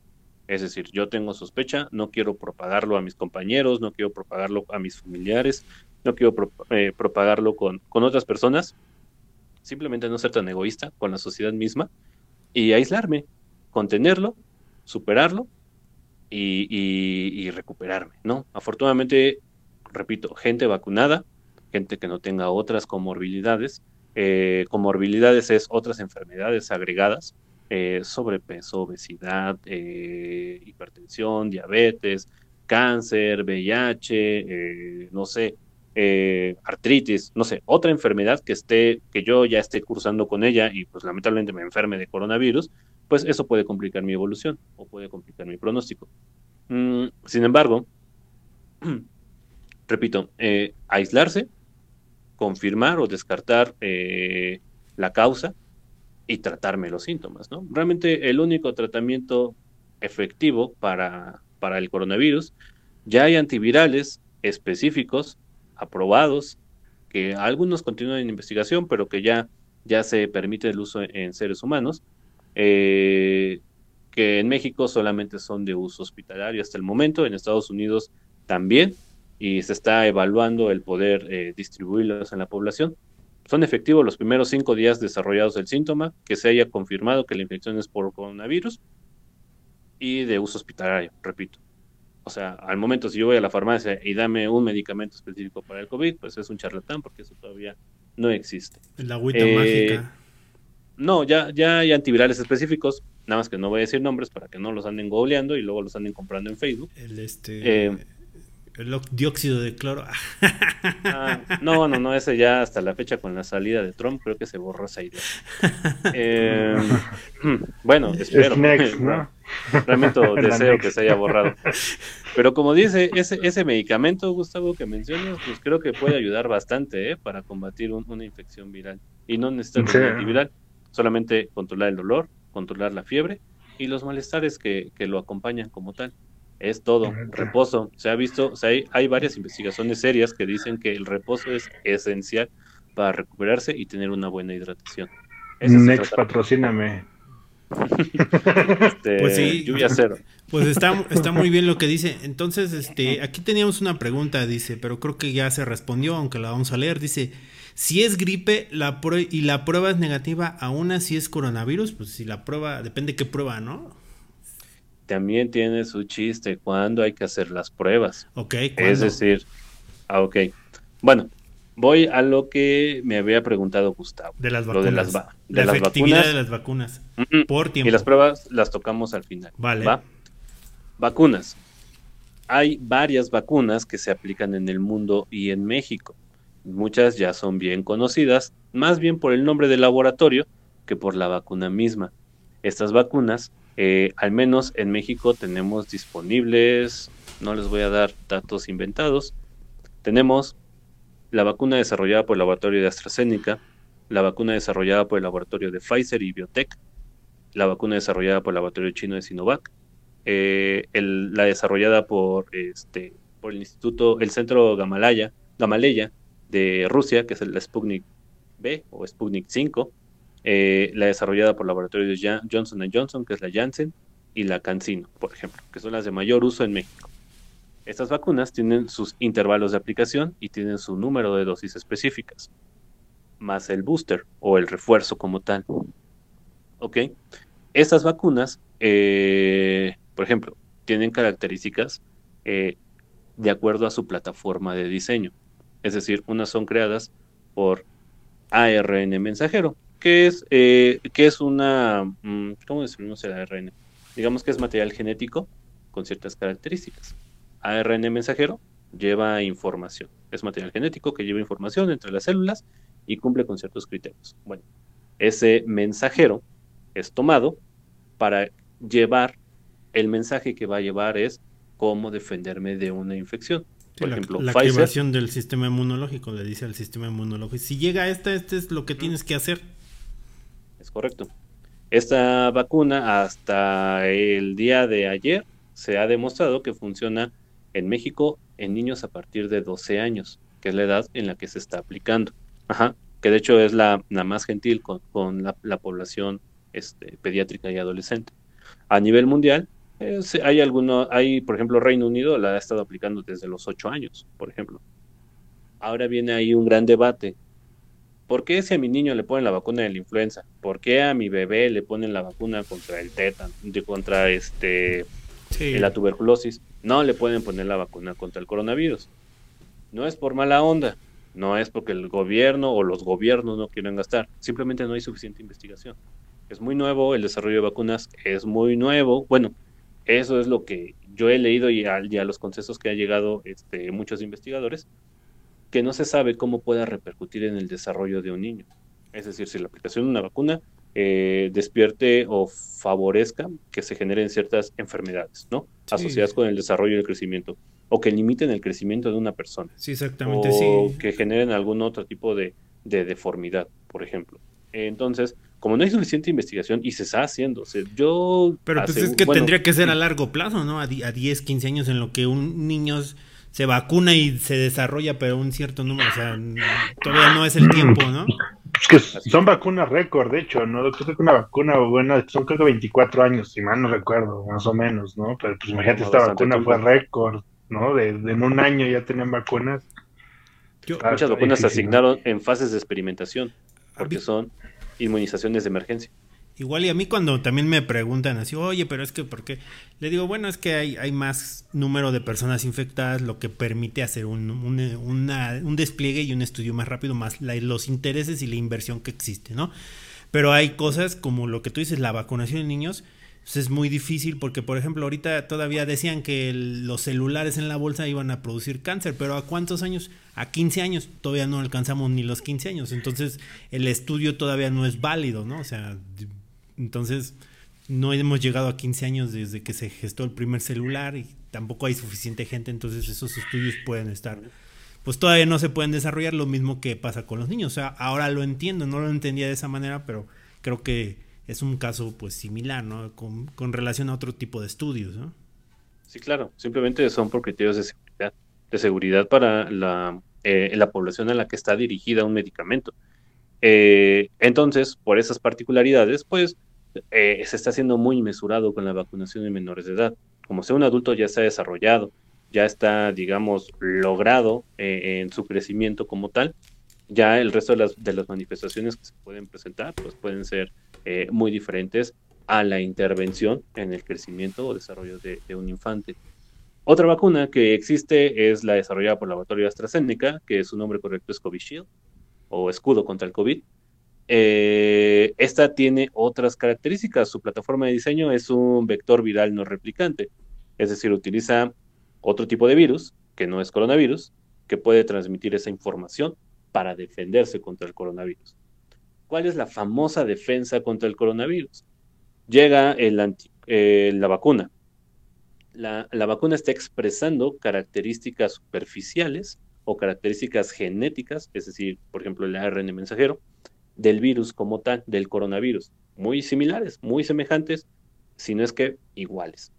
Es decir, yo tengo sospecha, no quiero propagarlo a mis compañeros, no quiero propagarlo a mis familiares, no quiero eh, propagarlo con, con otras personas. Simplemente no ser tan egoísta con la sociedad misma y aislarme, contenerlo, superarlo y, recuperarme, ¿no? Afortunadamente, repito, gente vacunada, gente que no tenga otras comorbilidades, eh, comorbilidades es otras enfermedades agregadas, eh, sobrepeso, obesidad, eh, hipertensión, diabetes, cáncer, VIH, no sé, eh, artritis, no sé, otra enfermedad que esté, que yo ya esté cursando con ella y pues lamentablemente me enferme de coronavirus, pues eso puede complicar mi evolución o puede complicar mi pronóstico. Mm, sin embargo, [CLEARS THROAT] repito, eh, aislarse, confirmar o descartar eh, la causa y tratarme los síntomas, ¿no? Realmente el único tratamiento efectivo para, para el coronavirus, ya hay antivirales específicos aprobados, que algunos continúan en investigación, pero que ya, ya se permite el uso en seres humanos, eh, que en México solamente son de uso hospitalario hasta el momento, en Estados Unidos también, y se está evaluando el poder eh, distribuirlos en la población. Son efectivos los primeros cinco días desarrollados del síntoma, que se haya confirmado que la infección es por coronavirus y de uso hospitalario, repito o sea, al momento si yo voy a la farmacia y dame un medicamento específico para el COVID, pues es un charlatán porque eso todavía no existe. La agüita eh, mágica. No, ya, ya hay antivirales específicos, nada más que no voy a decir nombres para que no los anden googleando y luego los anden comprando en Facebook. El este... Eh, el dióxido de cloro. Ah, no, no, no, ese ya hasta la fecha con la salida de Trump creo que se borró esa idea. Eh, [LAUGHS] bueno, espero. [LAUGHS] Realmente [LAUGHS] deseo que se haya borrado. Pero como dice, ese, ese medicamento, Gustavo, que mencionas, pues creo que puede ayudar bastante ¿eh? para combatir una infección viral. Y no necesita un antiviral, solamente controlar el dolor, controlar la fiebre y los malestares que, que lo acompañan como tal. Es todo, reposo. Se ha visto, o sea, hay, hay varias investigaciones serias que dicen que el reposo es esencial para recuperarse y tener una buena hidratación. Next, patrocíname. [LAUGHS] Este, pues sí. Lluvia cero. Pues está, está muy bien lo que dice. Entonces, este, aquí teníamos una pregunta, dice, pero creo que ya se respondió, aunque la vamos a leer. Dice, si es gripe la y la prueba es negativa, aún así es coronavirus, pues si la prueba, depende qué prueba, ¿no? También tiene su chiste, cuando hay que hacer las pruebas. Ok, Es decir, ah, ok. Bueno, voy a lo que me había preguntado Gustavo. De las vacunas. de las, de las vacunas. de las vacunas. Por tiempo. Y las pruebas las tocamos al final. Vale. Vacunas. Hay varias vacunas que se aplican en el mundo y en México. Muchas ya son bien conocidas, más bien por el nombre del laboratorio que por la vacuna misma. Estas vacunas, eh, al menos en México, tenemos disponibles, no les voy a dar datos inventados, tenemos la vacuna desarrollada por el laboratorio de AstraZeneca, la vacuna desarrollada por el laboratorio de Pfizer y Biotech, la vacuna desarrollada por el laboratorio chino de Sinovac, eh, la desarrollada por, este, por el Instituto, el Centro Gamalaya, Gamaleya de Rusia, que es el Sputnik B o Sputnik 5, eh, la desarrollada por el laboratorio de Johnson Johnson, que es la Janssen, y la CanSino, por ejemplo, que son las de mayor uso en México. Estas vacunas tienen sus intervalos de aplicación y tienen su número de dosis específicas, más el booster o el refuerzo como tal. ¿Ok? Estas vacunas, eh, por ejemplo, tienen características eh, de acuerdo a su plataforma de diseño. Es decir, unas son creadas por ARN mensajero, que es, eh, que es una, mm, ¿cómo decimos el ARN? Digamos que es material genético con ciertas características. ARN mensajero lleva información. Es material genético que lleva información entre las células y cumple con ciertos criterios. Bueno, ese mensajero es tomado para llevar, el mensaje que va a llevar es cómo defenderme de una infección. Por ejemplo, la activación del sistema inmunológico, le dice al sistema inmunológico, si llega esta, este es lo que tienes que hacer. Es correcto. Esta vacuna hasta el día de ayer se ha demostrado que funciona en México en niños a partir de 12 años, que es la edad en la que se está aplicando. Ajá, que de hecho es la, más gentil con, la, población este, pediátrica y adolescente. A nivel mundial, eh, hay alguno, hay, por ejemplo, Reino Unido la ha estado aplicando desde los 8 años, por ejemplo. Ahora viene ahí un gran debate. ¿Por qué si a mi niño le ponen la vacuna de la influenza? ¿Por qué a mi bebé le ponen la vacuna contra el tétano, contra este la tuberculosis? no le pueden poner la vacuna contra el coronavirus. No es por mala onda, no es porque el gobierno o los gobiernos no quieren gastar, simplemente no hay suficiente investigación. Es muy nuevo, el desarrollo de vacunas es muy nuevo. Bueno, eso es lo que yo he leído y a, los consensos que han llegado este, muchos investigadores, que no se sabe cómo pueda repercutir en el desarrollo de un niño. Es decir, si la aplicación de una vacuna eh, despierte o favorezca que se generen ciertas enfermedades, ¿no? Asociadas con el desarrollo y el crecimiento. O que limiten el crecimiento de una persona. Sí, exactamente, o que generen algún otro tipo de, deformidad, por ejemplo. Entonces, como no hay suficiente investigación y se está haciendo, yo... Pero pues es que tendría que ser a largo plazo, ¿no? A, a 10, 15 años en lo que un niño se vacuna y se desarrolla, pero un cierto número, o sea, todavía no es el tiempo, ¿no? Es que son vacunas récord, de hecho, ¿no? Creo que una vacuna buena son creo que 24 años, si mal no recuerdo, más o menos, ¿no? Pero pues imagínate, esta vacuna fue récord, ¿no? De, en un año ya tenían vacunas. Muchas vacunas se asignaron en fases de experimentación, porque son inmunizaciones de emergencia. Igual y a mí cuando también me preguntan así, oye, pero es que, ¿por qué? Le digo, bueno, es que hay, hay más número de personas infectadas, lo que permite hacer un, un despliegue y un estudio más rápido, más los intereses y la inversión que existe, ¿no? Pero hay cosas como lo que tú dices, la vacunación en niños, pues es muy difícil porque, por ejemplo, ahorita todavía decían que los celulares en la bolsa iban a producir cáncer, pero ¿a cuántos años? A 15 años, todavía no alcanzamos ni los 15 años, entonces el estudio todavía no es válido, ¿no? O sea entonces, no hemos llegado a 15 años desde que se gestó el primer celular y tampoco hay suficiente gente, entonces esos estudios pueden estar, pues todavía no se pueden desarrollar lo mismo que pasa con los niños. O sea, ahora lo entiendo, no lo entendía de esa manera, pero creo que es un caso pues similar, ¿no? Con, relación a otro tipo de estudios, ¿no? Sí, claro, simplemente son por criterios de seguridad, de seguridad para la, eh, la población a la que está dirigida un medicamento. Eh, entonces, por esas particularidades, pues eh, se está haciendo muy mesurado con la vacunación de menores de edad. Como sea un adulto ya se ha desarrollado, ya está, digamos, logrado eh, en su crecimiento como tal, ya el resto de las, manifestaciones que se pueden presentar, pues pueden ser muy diferentes a la intervención en el crecimiento o desarrollo de, un infante. Otra vacuna que existe es la desarrollada por el laboratorio AstraZeneca, que su nombre correcto es Covishield o escudo contra el COVID. Eh, esta tiene otras características. Su plataforma de diseño es un vector viral no replicante, es decir, utiliza otro tipo de virus, que no es coronavirus, que puede transmitir esa información para defenderse contra el coronavirus. ¿Cuál es la famosa defensa contra el coronavirus? Llega eh, la vacuna. La, la vacuna está expresando características superficiales o características genéticas, es decir, por ejemplo, el ARN mensajero, del virus como tal, del coronavirus, muy similares, muy semejantes, si no es que iguales.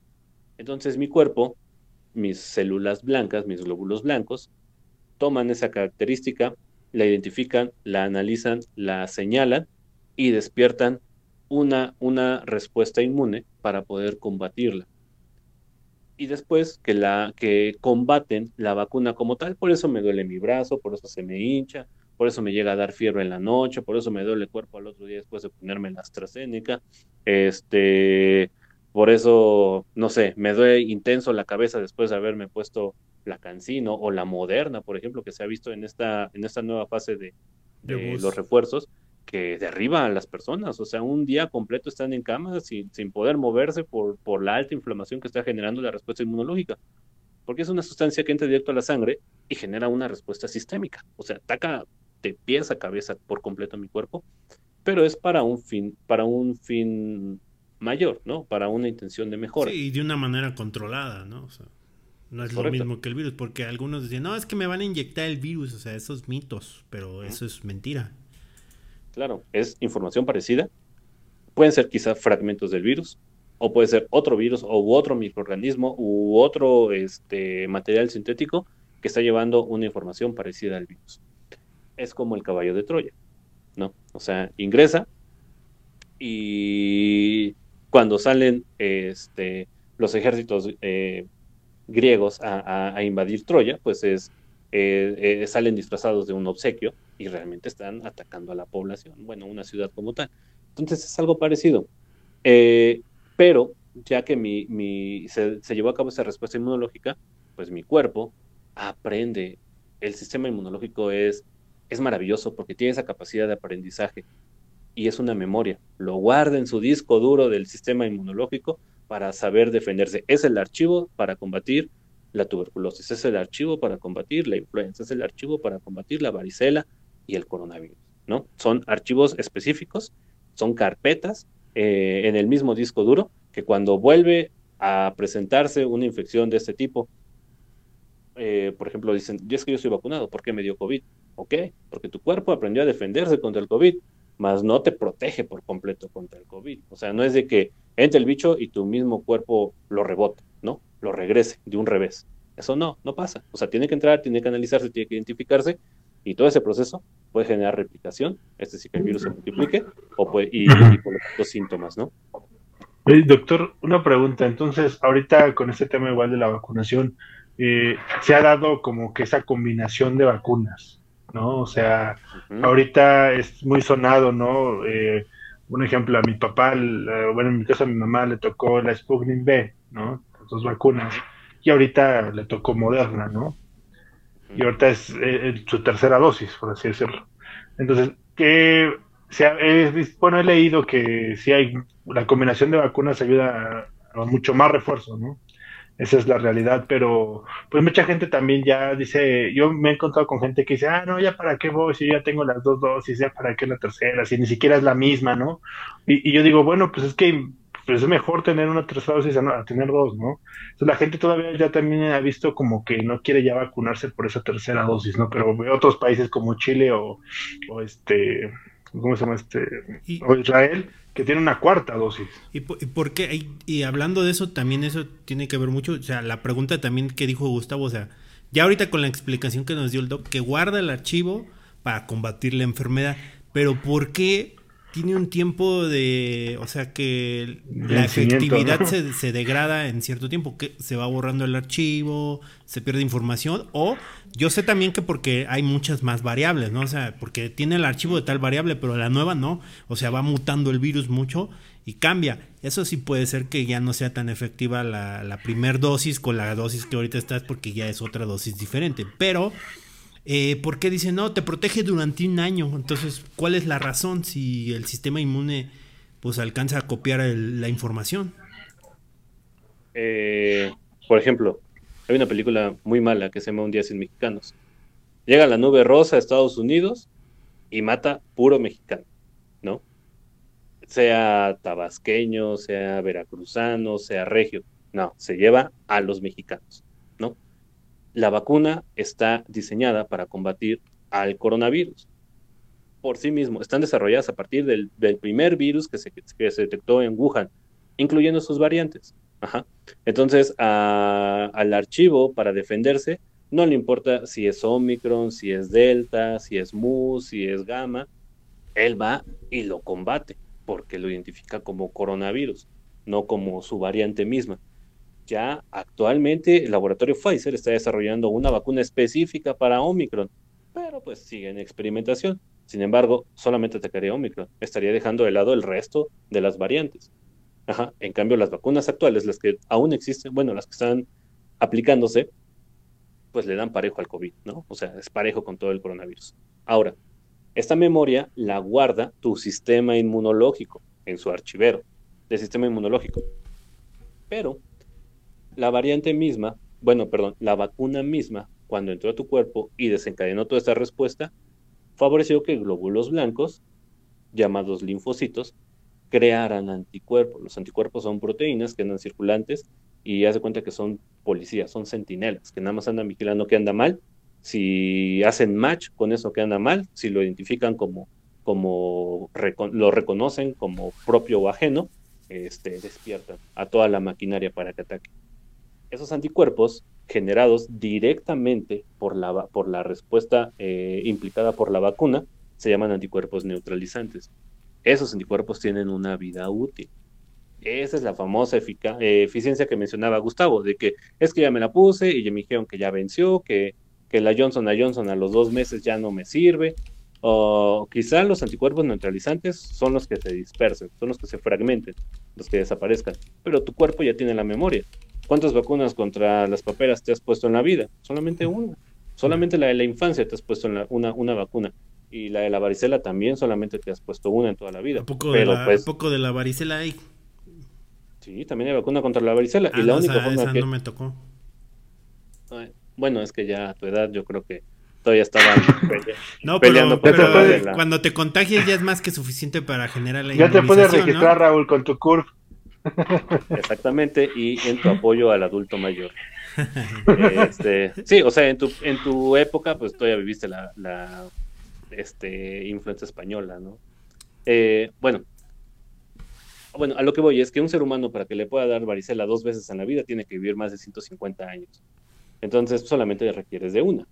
Entonces mi cuerpo, mis células blancas, mis glóbulos blancos, toman esa característica, la identifican, la analizan, la señalan y despiertan una, una respuesta inmune para poder combatirla y después que, la, que combaten la vacuna como tal. Por eso me duele mi brazo, por eso se me hincha, por eso me llega a dar fiebre en la noche, por eso me duele el cuerpo al otro día después de ponerme la AstraZeneca. Este, por eso, no sé, me duele intenso la cabeza después de haberme puesto la Cancino o la Moderna, por ejemplo, que se ha visto en esta, en esta nueva fase de, de los refuerzos que derriba a las personas. O sea, un día completo están en cama sin, sin poder moverse por, por la alta inflamación que está generando la respuesta inmunológica. Porque es una sustancia que entra directo a la sangre y genera una respuesta sistémica. O sea, ataca de pies a cabeza por completo mi cuerpo, pero es para un fin, para un fin mayor, ¿no? Para una intención de mejora. Sí, y de una manera controlada, ¿no? O sea, no es lo mismo que el virus, porque algunos dicen, no, es que me van a inyectar el virus, o sea, esos mitos, pero eso es mentira. Claro, es información parecida. Pueden ser quizá fragmentos del virus, o puede ser otro virus, o otro microorganismo, u otro este, material sintético que está llevando una información parecida al virus. Es como el caballo de Troya, ¿no? O sea, ingresa y cuando salen este, los ejércitos eh, griegos a, invadir Troya, pues es, eh, eh, salen disfrazados de un obsequio y realmente están atacando a la población, bueno, una ciudad como tal. Entonces es algo parecido. Pero ya que mi, mi, se, llevó a cabo esa respuesta inmunológica, pues mi cuerpo aprende. El sistema inmunológico es, es maravilloso porque tiene esa capacidad de aprendizaje y es una memoria. Lo guarda en su disco duro del sistema inmunológico para saber defenderse. Es el archivo para combatir la tuberculosis, es el archivo para combatir la influenza, es el archivo para combatir la varicela, y el coronavirus, ¿no? Son archivos específicos, son carpetas eh, en el mismo disco duro que cuando vuelve a presentarse una infección de este tipo, eh, por ejemplo, dicen, yo es que yo soy vacunado, ¿por qué me dio COVID? Ok, porque tu cuerpo aprendió a defenderse contra el COVID, mas no te protege por completo contra el COVID. O sea, no es de que entre el bicho y tu mismo cuerpo lo rebote, ¿no? Lo regrese de un revés. Eso no, no pasa. O sea, tiene que entrar, tiene que analizarse, tiene que identificarse y todo ese proceso puede generar replicación, es decir, que el virus se multiplique o puede, y, por los síntomas, ¿no? doctor, una pregunta. Entonces, ahorita con este tema igual de la vacunación, eh, se ha dado como que esa combinación de vacunas, ¿no? O sea, ahorita es muy sonado, ¿no? Eh, un ejemplo, a mi papá, bueno, en mi caso a mi mamá le tocó la Sputnik B, ¿no? Las dos vacunas. Y ahorita le tocó Moderna, ¿no? y ahorita es eh, su tercera dosis, por así decirlo. Entonces, que bueno, he leído que si hay la combinación de vacunas ayuda a, mucho más refuerzo, ¿no? Esa es la realidad, pero pues mucha gente también ya dice, yo me he encontrado con gente que dice, ah, no, ya para qué voy, si ya tengo las dos dosis, ya para qué la tercera, si ni siquiera es la misma, ¿no? Y, yo digo, bueno, pues es que pues es mejor tener una tercera dosis a, tener dos, ¿no? La gente todavía ya también ha visto como que no quiere ya vacunarse por esa tercera dosis, ¿no? Pero veo otros países como Chile o, este, ¿cómo se llama este? o Israel, que tiene una cuarta dosis. ¿Y por, qué? Y, hablando de eso, también eso tiene que ver mucho, o sea, la pregunta también que dijo Gustavo, o sea, ya ahorita con la explicación que nos dio el doc, que guarda el archivo para combatir la enfermedad, pero ¿por qué tiene un tiempo de, o sea, que la efectividad se, se, degrada en cierto tiempo, que se va borrando el archivo, se pierde información, o yo sé también que porque hay muchas más variables, ¿no? O sea, porque tiene el archivo de tal variable, pero la nueva no, o sea, va mutando el virus mucho y cambia. Eso sí puede ser que ya no sea tan efectiva la, la primer dosis con la dosis que ahorita estás, porque ya es otra dosis diferente, pero eh, ¿Por qué dicen, no, te protege durante un año? Entonces, ¿cuál es la razón si el sistema inmune pues alcanza a copiar la información? Eh, por ejemplo, hay una película muy mala que se llama Un día sin mexicanos. Llega la nube rosa a Estados Unidos y mata puro mexicano, ¿no? Sea tabasqueño, sea veracruzano, sea regio. No, se lleva a los mexicanos la vacuna está diseñada para combatir al coronavirus. Por sí mismo, están desarrolladas a partir del, primer virus que se, detectó en Wuhan, incluyendo sus variantes. Entonces, al archivo, para defenderse, no le importa si es Omicron, si es Delta, si es Mu, si es Gamma, él va y lo combate, porque lo identifica como coronavirus, no como su variante misma ya actualmente el laboratorio Pfizer está desarrollando una vacuna específica para Omicron, pero pues sigue en experimentación. Sin embargo, solamente atacaría Omicron, estaría dejando de lado el resto de las variantes. Ajá. En cambio, las vacunas actuales, las que aún existen, bueno, las que están aplicándose, pues le dan parejo al COVID, ¿no? O sea, es parejo con todo el coronavirus. Ahora, esta memoria la guarda tu sistema inmunológico en su archivero de sistema inmunológico. Pero la variante misma, bueno, perdón, la vacuna misma, cuando entró a tu cuerpo y desencadenó toda esta respuesta, favoreció que glóbulos blancos, llamados linfocitos, crearan anticuerpos. Los anticuerpos son proteínas que andan circulantes y haz de cuenta que son policías, son sentinelas, que nada más andan vigilando que anda mal. Si hacen match con eso que anda mal, si lo identifican como, como lo reconocen como propio o ajeno, este, despiertan a toda la maquinaria para que ataque esos anticuerpos generados directamente por la, por la respuesta eh, implicada por la vacuna se llaman anticuerpos neutralizantes. Esos anticuerpos tienen una vida útil. Esa es la famosa eh, eficiencia que mencionaba Gustavo, de que es que ya me la puse y ya me dijeron que ya venció, que, que la Johnson a Johnson a los dos meses ya no me sirve. O quizá los anticuerpos neutralizantes son los que se dispersen, son los que se fragmenten, los que desaparezcan, pero tu cuerpo ya tiene la memoria. ¿Cuántas vacunas contra las paperas te has puesto en la vida? Solamente una. Solamente la de la infancia te has puesto en una, una vacuna. Y la de la varicela también solamente te has puesto una en toda la vida. ¿Un poco, de, la, pues poco de la varicela hay? Sí, también hay vacuna contra la varicela. y ah, la única forma que... no me tocó. Bueno, es que ya a tu edad yo creo que todavía estaba [LAUGHS] no, peleando pero, cuando te contagias ya es más que suficiente para generar la Ya te puedes registrar, Raúl, con tu CURP. Exactamente, y en tu apoyo al adulto mayor. Este, sí, o sea, en tu, en tu época, pues todavía viviste la, la este, influencia española, ¿no? Eh, bueno, bueno, a lo que voy es que un ser humano para que le pueda dar varicela dos veces en la vida tiene que vivir más de 150 años. Entonces solamente requieres de una.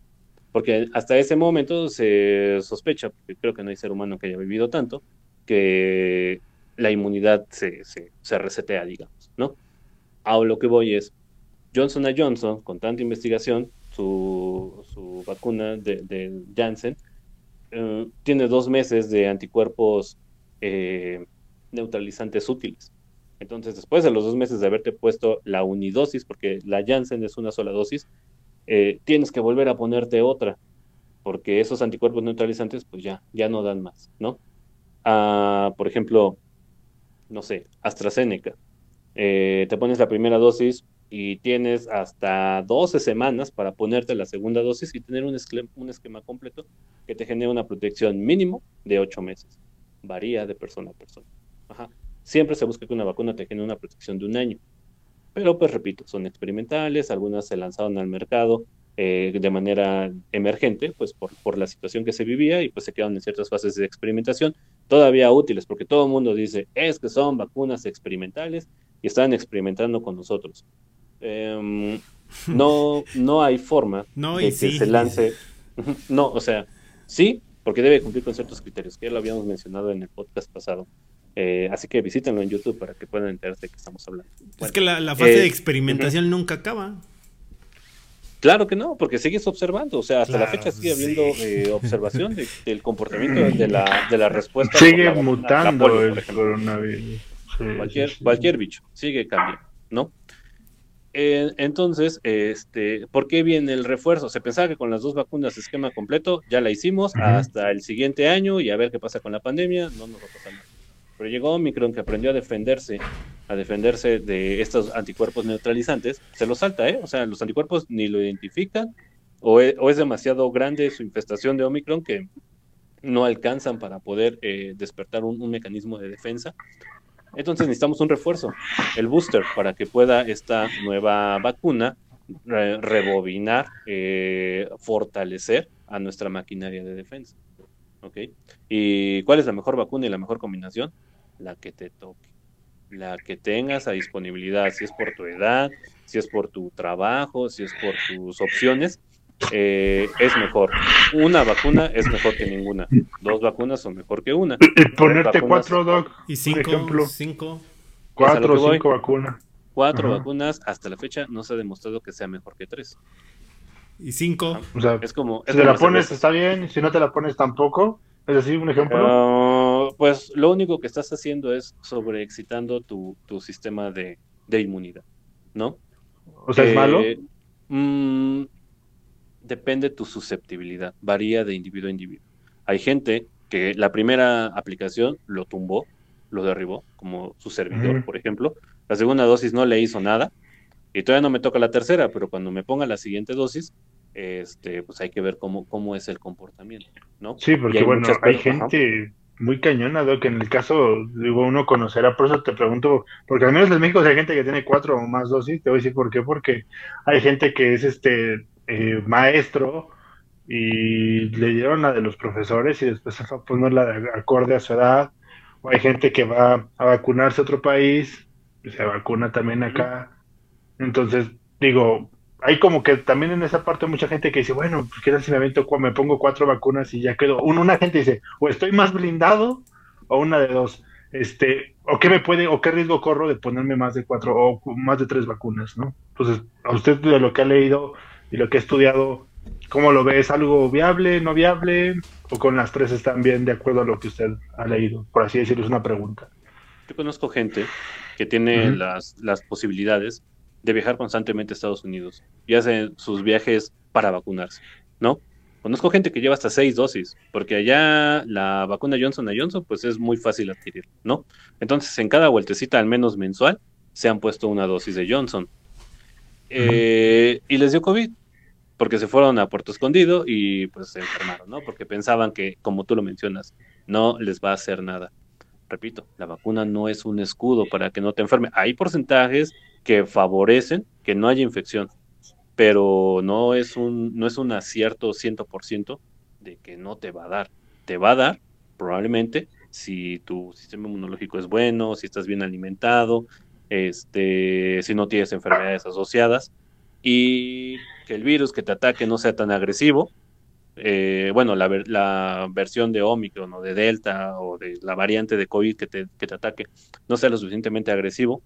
Porque hasta ese momento se sospecha, porque creo que no hay ser humano que haya vivido tanto, que la inmunidad se, se, resetea, digamos, ¿no? A lo que voy es, Johnson Johnson, con tanta investigación, su, su vacuna de, Janssen, eh, tiene dos meses de anticuerpos eh, neutralizantes útiles. Entonces, después de los dos meses de haberte puesto la unidosis, porque la Janssen es una sola dosis, eh, tienes que volver a ponerte otra, porque esos anticuerpos neutralizantes, pues ya, ya no dan más, ¿no? Ah, por ejemplo, no sé, AstraZeneca. Eh, te pones la primera dosis y tienes hasta 12 semanas para ponerte la segunda dosis y tener un esquema, completo que te genere una protección mínimo de 8 meses. Varía de persona a persona. Siempre se busca que una vacuna te genere una protección de un año. Pero pues repito, son experimentales, algunas se lanzaron al mercado eh, de manera emergente, pues por, por, la situación que se vivía y pues se quedaron en ciertas fases de experimentación todavía útiles, porque todo el mundo dice, es que son vacunas experimentales y están experimentando con nosotros. Em, [LAUGHS] no, no hay forma no, de que se lance. [LAUGHS] No, o sea, sí, porque debe cumplir con ciertos criterios, que ya lo habíamos mencionado en el podcast pasado. Eh, así que visítenlo en YouTube para que puedan enterarse de qué estamos hablando. es que la, fase de experimentación nunca acaba. Claro que no, porque sigues observando, o sea, hasta la fecha sigue habiendo eh, observación del comportamiento de la, de la respuesta. Sigue mutando el coronavirus. cualquier, cualquier bicho, sigue cambiando, ¿no? Eh, entonces, este, ¿por qué viene el refuerzo? Se pensaba que con las dos vacunas esquema completo ya la hicimos hasta el siguiente año y a ver qué pasa con la pandemia, no nos va a pasar nada. Pero llegó Omicron que aprendió a defenderse, a defenderse de estos anticuerpos neutralizantes, se lo salta, ¿eh? O sea, los anticuerpos ni lo identifican o e, es, demasiado grande su infestación de Omicron que no alcanzan para poder eh, despertar un, mecanismo de defensa. Entonces necesitamos un refuerzo, el booster, para que pueda esta nueva vacuna rebobinar, eh, fortalecer a nuestra maquinaria de defensa. ¿Ok? ¿Y cuál es la mejor vacuna y la mejor combinación? la que te toque, la que tengas a disponibilidad, si es por tu edad, si es por tu trabajo, si es por tus opciones, eh, es mejor. Una vacuna es mejor que ninguna. Dos vacunas son mejor que una. Y ponerte cuatro, doc, y cinco, ejemplo. cinco. Cuatro o cinco vacunas. Cuatro vacunas, hasta la fecha no se ha demostrado que sea mejor que tres. Y cinco. O sea, es como. si te la pones, está bien. Si no te la pones, tampoco. Es decir, un ejemplo. Ah, pues lo único que estás haciendo es sobreexcitando tu, tu sistema de, inmunidad, ¿no? O sea, ¿es malo? Eh, mm, depende tu susceptibilidad, varía de individuo a individuo. Hay gente que la primera aplicación lo tumbó, lo derribó, como su servidor, por ejemplo. La segunda dosis no le hizo nada y todavía no me toca la tercera, pero cuando me ponga la siguiente dosis, este, pues hay que ver cómo, cómo es el comportamiento, ¿no? Sí, porque bueno, hay gente muy cañona, que en el caso, digo, uno conocerá, por eso te pregunto, porque al menos en México hay gente que tiene cuatro o más dosis, te voy a decir por qué, porque hay gente que es este eh, maestro y le dieron la de los profesores y después se fue a poner la de acorde a su edad, o hay gente que va a vacunarse a otro país, y se vacuna también acá, entonces, digo, hay como que también en esa parte mucha gente que dice, bueno, pues, ¿qué tal si me, avento, me pongo cuatro vacunas y ya quedo? una gente dice, o estoy más blindado o una de dos. Este, o qué me puede, o qué riesgo corro de ponerme más de cuatro o más de tres vacunas, ¿no? Entonces, a usted de lo que ha leído y lo que ha estudiado, ¿cómo lo ve? ¿Es algo viable, no viable? ¿O con las tres están bien de acuerdo a lo que usted ha leído? Por así decirlo, es una pregunta. Yo conozco gente que tiene las, las posibilidades de viajar constantemente a Estados Unidos y hacen sus viajes para vacunarse, ¿no? Conozco gente que lleva hasta seis dosis, porque allá la vacuna Johnson Johnson, pues es muy fácil adquirir, ¿no? Entonces, en cada vueltecita, al menos mensual, se han puesto una dosis de Johnson. Eh, y les dio COVID, porque se fueron a Puerto Escondido y pues se enfermaron, ¿no? Porque pensaban que, como tú lo mencionas, no les va a hacer nada. Repito, la vacuna no es un escudo para que no te enferme. Hay porcentajes que favorecen que no haya infección, pero no es un, no es un acierto 100% de que no te va a dar. Te va a dar, probablemente, si tu sistema inmunológico es bueno, si estás bien alimentado, este, si no tienes enfermedades asociadas, y que el virus que te ataque no sea tan agresivo. Eh, bueno, la, la, versión de Omicron o de Delta o de la variante de COVID que te, que te ataque no sea lo suficientemente agresivo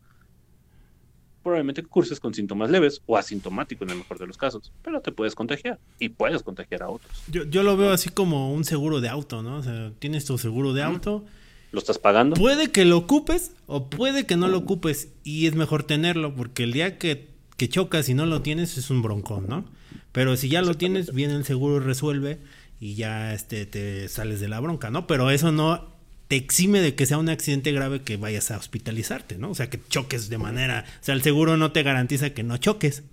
probablemente curses con síntomas leves o asintomático en el mejor de los casos, pero te puedes contagiar y puedes contagiar a otros. Yo, yo lo veo así como un seguro de auto, ¿no? O sea, tienes tu seguro de auto. ¿Lo estás pagando? Puede que lo ocupes o puede que no lo ocupes y es mejor tenerlo porque el día que, que chocas y no lo tienes es un broncón, ¿no? Pero si ya lo tienes, viene el seguro y resuelve y ya este, te sales de la bronca, ¿no? Pero eso no te exime de que sea un accidente grave que vayas a hospitalizarte, ¿no? O sea, que choques de manera, o sea, el seguro no te garantiza que no choques,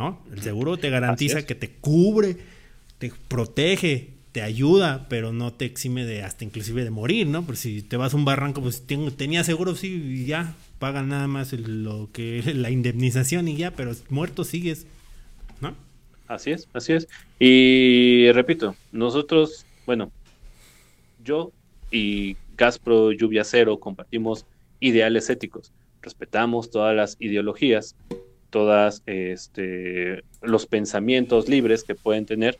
¿no? El seguro te garantiza que te cubre, te protege, te ayuda, pero no te exime de hasta inclusive de morir, ¿no? Porque si te vas a un barranco, pues tenía seguro, sí, y ya, pagan nada más lo que la indemnización y ya, pero muerto sigues, ¿no? Así es, así es. Y repito, nosotros, bueno, yo y Gaspro Lluvia Cero compartimos ideales éticos. Respetamos todas las ideologías, todos este, los pensamientos libres que pueden tener.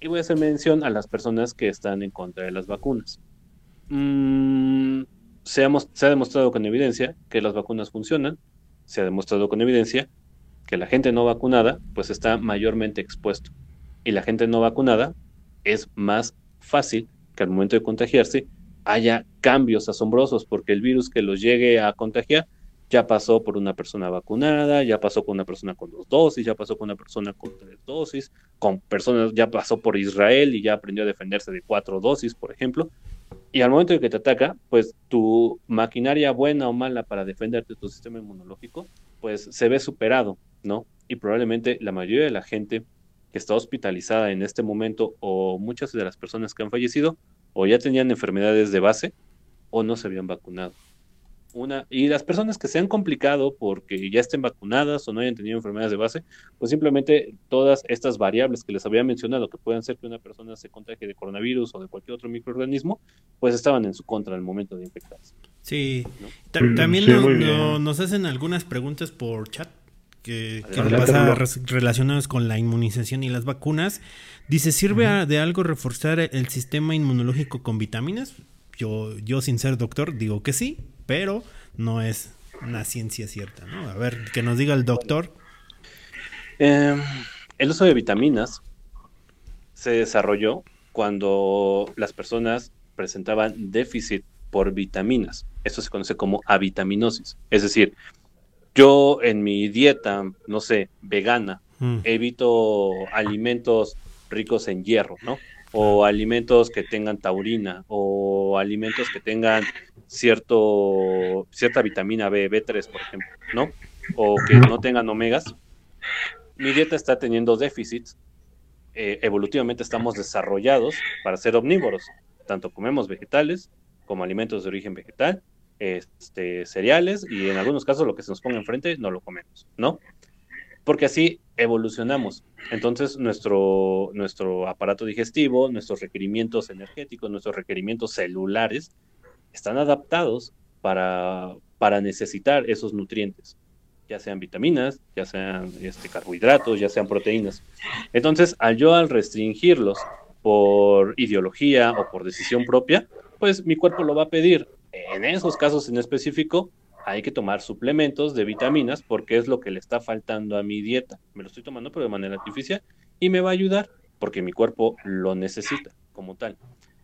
Y voy a hacer mención a las personas que están en contra de las vacunas. Mm, se, ha, se ha demostrado con evidencia que las vacunas funcionan, se ha demostrado con evidencia que la gente no vacunada pues está mayormente expuesto y la gente no vacunada es más fácil que al momento de contagiarse haya cambios asombrosos porque el virus que los llegue a contagiar ya pasó por una persona vacunada, ya pasó con una persona con dos dosis, ya pasó con una persona con tres dosis, con personas, ya pasó por Israel y ya aprendió a defenderse de cuatro dosis, por ejemplo. Y al momento de que te ataca, pues tu maquinaria buena o mala para defenderte, tu sistema inmunológico, pues se ve superado, ¿no? Y probablemente la mayoría de la gente que está hospitalizada en este momento o muchas de las personas que han fallecido o ya tenían enfermedades de base o no se habían vacunado. Una, y las personas que se han complicado porque ya estén vacunadas o no hayan tenido enfermedades de base, pues simplemente todas estas variables que les había mencionado que pueden ser que una persona se contagie de coronavirus o de cualquier otro microorganismo, pues estaban en su contra al momento de infectarse. Sí, también nos hacen algunas preguntas por chat que, pasa relacionados con la inmunización y las vacunas. Dice, ¿sirve de algo reforzar el sistema inmunológico con vitaminas? Yo, yo sin ser doctor digo que sí, pero no es una ciencia cierta, ¿no? A ver, que nos diga el doctor. Em, el uso de vitaminas se desarrolló cuando las personas presentaban déficit por vitaminas. Esto se conoce como avitaminosis. Es decir, yo en mi dieta, no sé, vegana, mm. evito alimentos ricos en hierro, ¿no? O alimentos que tengan taurina, o alimentos que tengan cierto, cierta vitamina B, B3, por ejemplo, ¿no? O que no tengan omegas. Mi dieta está teniendo déficits. Eh, evolutivamente estamos desarrollados para ser omnívoros. Tanto comemos vegetales como alimentos de origen vegetal este, cereales y en algunos casos lo que se nos ponga enfrente no lo comemos, ¿no? Porque así evolucionamos. Entonces nuestro, nuestro aparato digestivo, nuestros requerimientos energéticos, nuestros requerimientos celulares están adaptados para, para necesitar esos nutrientes, ya sean vitaminas, ya sean este, carbohidratos, ya sean proteínas. Entonces, al yo al restringirlos por ideología o por decisión propia, pues mi cuerpo lo va a pedir en esos casos en específico, hay que tomar suplementos de vitaminas porque es lo que le está faltando a mi dieta. Me lo estoy tomando, pero de manera artificial y me va a ayudar porque mi cuerpo lo necesita como tal.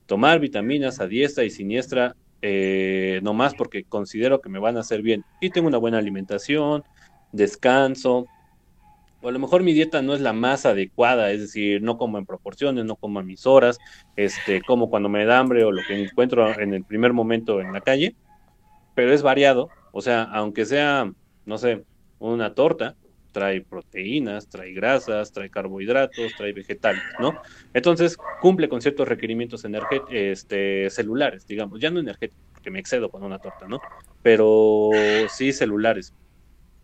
Tomar vitaminas a diestra y siniestra, eh, no más porque considero que me van a hacer bien y tengo una buena alimentación, descanso, o a lo mejor mi dieta no es la más adecuada, es decir, no como en proporciones, no como a mis horas, este, como cuando me da hambre o lo que encuentro en el primer momento en la calle, pero es variado, o sea, aunque sea, no sé, una torta, trae proteínas, trae grasas, trae carbohidratos, trae vegetales, ¿no? Entonces cumple con ciertos requerimientos este, celulares, digamos, ya no energéticos, porque me excedo con una torta, ¿no? Pero sí celulares.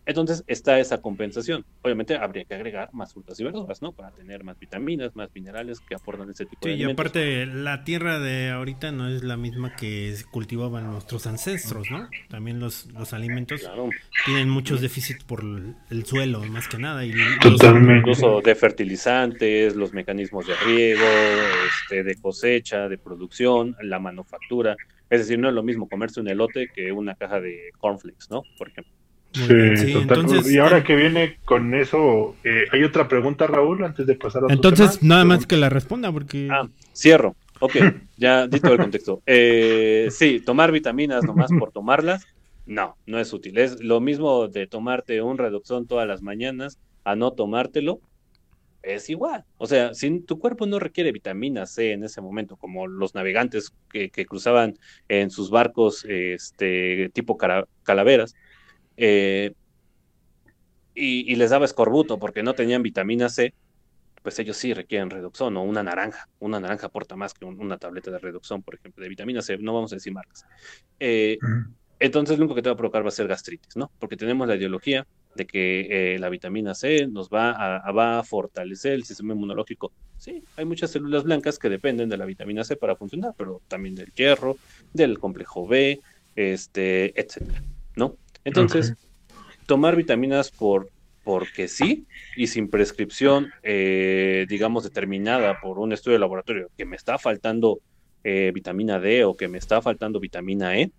Entonces está esa compensación. Obviamente habría que agregar más frutas y verduras, ¿no? Para tener más vitaminas, más minerales que aportan ese tipo de alimentos. y aparte la tierra de ahorita no es la misma que cultivaban nuestros ancestros, ¿no? También los, los alimentos tienen muchos déficits por el suelo, más que nada. Y Totalmente. El uso de fertilizantes, los mecanismos de riego, este, de cosecha, de producción, la manufactura. Es decir, no es lo mismo comerse un elote que una caja de cornflakes, ¿no? Por ejemplo. Sí, y ahora que viene con eso, eh, hay otra pregunta, Raúl, antes de pasar a Entonces, nada más que la responda, porque. Ah, cierro. Ok, [LAUGHS] ya di todo el contexto. Eh, sí, tomar vitaminas nomás por tomarlas, no, no es útil. Es lo mismo de tomarte un reducción todas las mañanas a no tomártelo, es igual. O sea, si tu cuerpo no requiere vitamina C en ese momento, como los navegantes que, cruzaban en sus barcos este, tipo calaveras, eh, y, les daba escorbuto porque no tenían vitamina C, pues ellos sí requieren reducción o una naranja. Una naranja aporta más que una tableta de reducción, por ejemplo, de vitamina C, no vamos a decir marcas. Eh, entonces lo único que te va a provocar va a ser gastritis, ¿no? Porque tenemos la ideología de que eh, la vitamina C nos va a, va a fortalecer el sistema inmunológico. Sí, hay muchas células blancas que dependen de la vitamina C para funcionar, pero también del hierro, del complejo B, este, etcétera, ¿no? Entonces, tomar vitaminas por, porque sí y sin prescripción, eh, digamos, determinada por un estudio de laboratorio que me está faltando eh, vitamina D o que me está faltando vitamina E,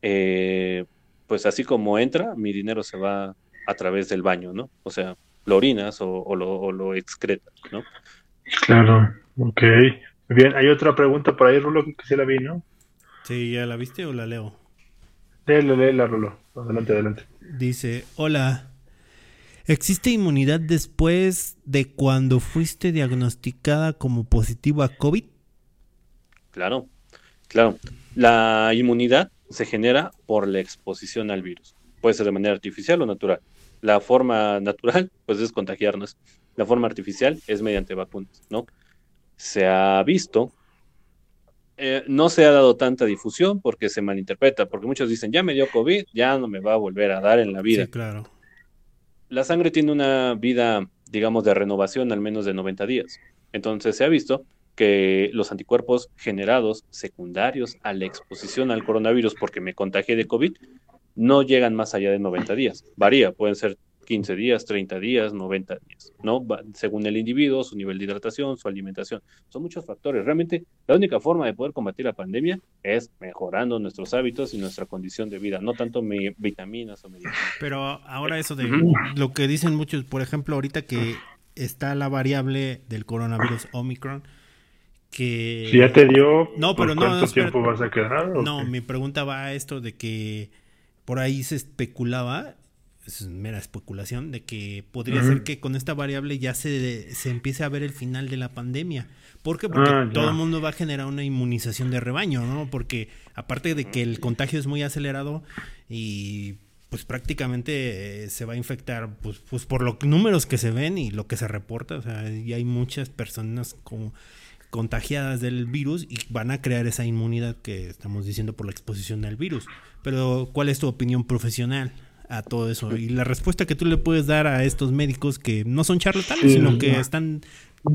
eh, pues así como entra, mi dinero se va a través del baño, ¿no? O sea, lo orinas o, lo, lo, excretas, ¿no? Claro, ok. Bien, hay otra pregunta por ahí, Rulo, que se la vi, ¿no? Sí, ¿ya la viste o la leo? Léela, léela, Rulo. Adelante, adelante. Dice, hola. ¿Existe inmunidad después de cuando fuiste diagnosticada como positivo a COVID? Claro, claro. La inmunidad se genera por la exposición al virus. Puede ser de manera artificial o natural. La forma natural, pues es contagiarnos. La forma artificial es mediante vacunas, ¿no? Se ha visto, eh, no se ha dado tanta difusión porque se malinterpreta, porque muchos dicen, ya me dio COVID, ya no me va a volver a dar en la vida. Sí, claro la sangre tiene una vida, digamos, de renovación al menos de 90 días. Entonces se ha visto que los anticuerpos generados secundarios a la exposición al coronavirus porque me contagié de COVID no llegan más allá de 90 días. Varía, pueden ser 15 días, 30 días, 90 días, ¿no? Según el individuo, su nivel de hidratación, su alimentación. Son muchos factores. Realmente, la única forma de poder combatir la pandemia es mejorando nuestros hábitos y nuestra condición de vida, no tanto vitaminas o medicinas. Pero ahora eso de lo que dicen muchos, por ejemplo, ahorita que está la variable del coronavirus Omicron, que... Si ya te dio, no, pero no, ¿cuánto tiempo vas a quedar? No, mi pregunta va a esto de que por ahí se especulaba es mera especulación, de que podría ser que con esta variable ya se, se empiece a ver el final de la pandemia. ¿Por qué? Porque ah, todo el mundo va a generar una inmunización de rebaño, ¿no? Porque aparte de que el contagio es muy acelerado y pues prácticamente eh, se va a infectar pues, pues por los números que se ven y lo que se reporta, o sea, y hay muchas personas como contagiadas del virus y van a crear esa inmunidad que estamos diciendo por la exposición al virus. Pero ¿cuál es tu opinión profesional? A todo eso. Y la respuesta que tú le puedes dar a estos médicos que no son charlatanes, sino que están...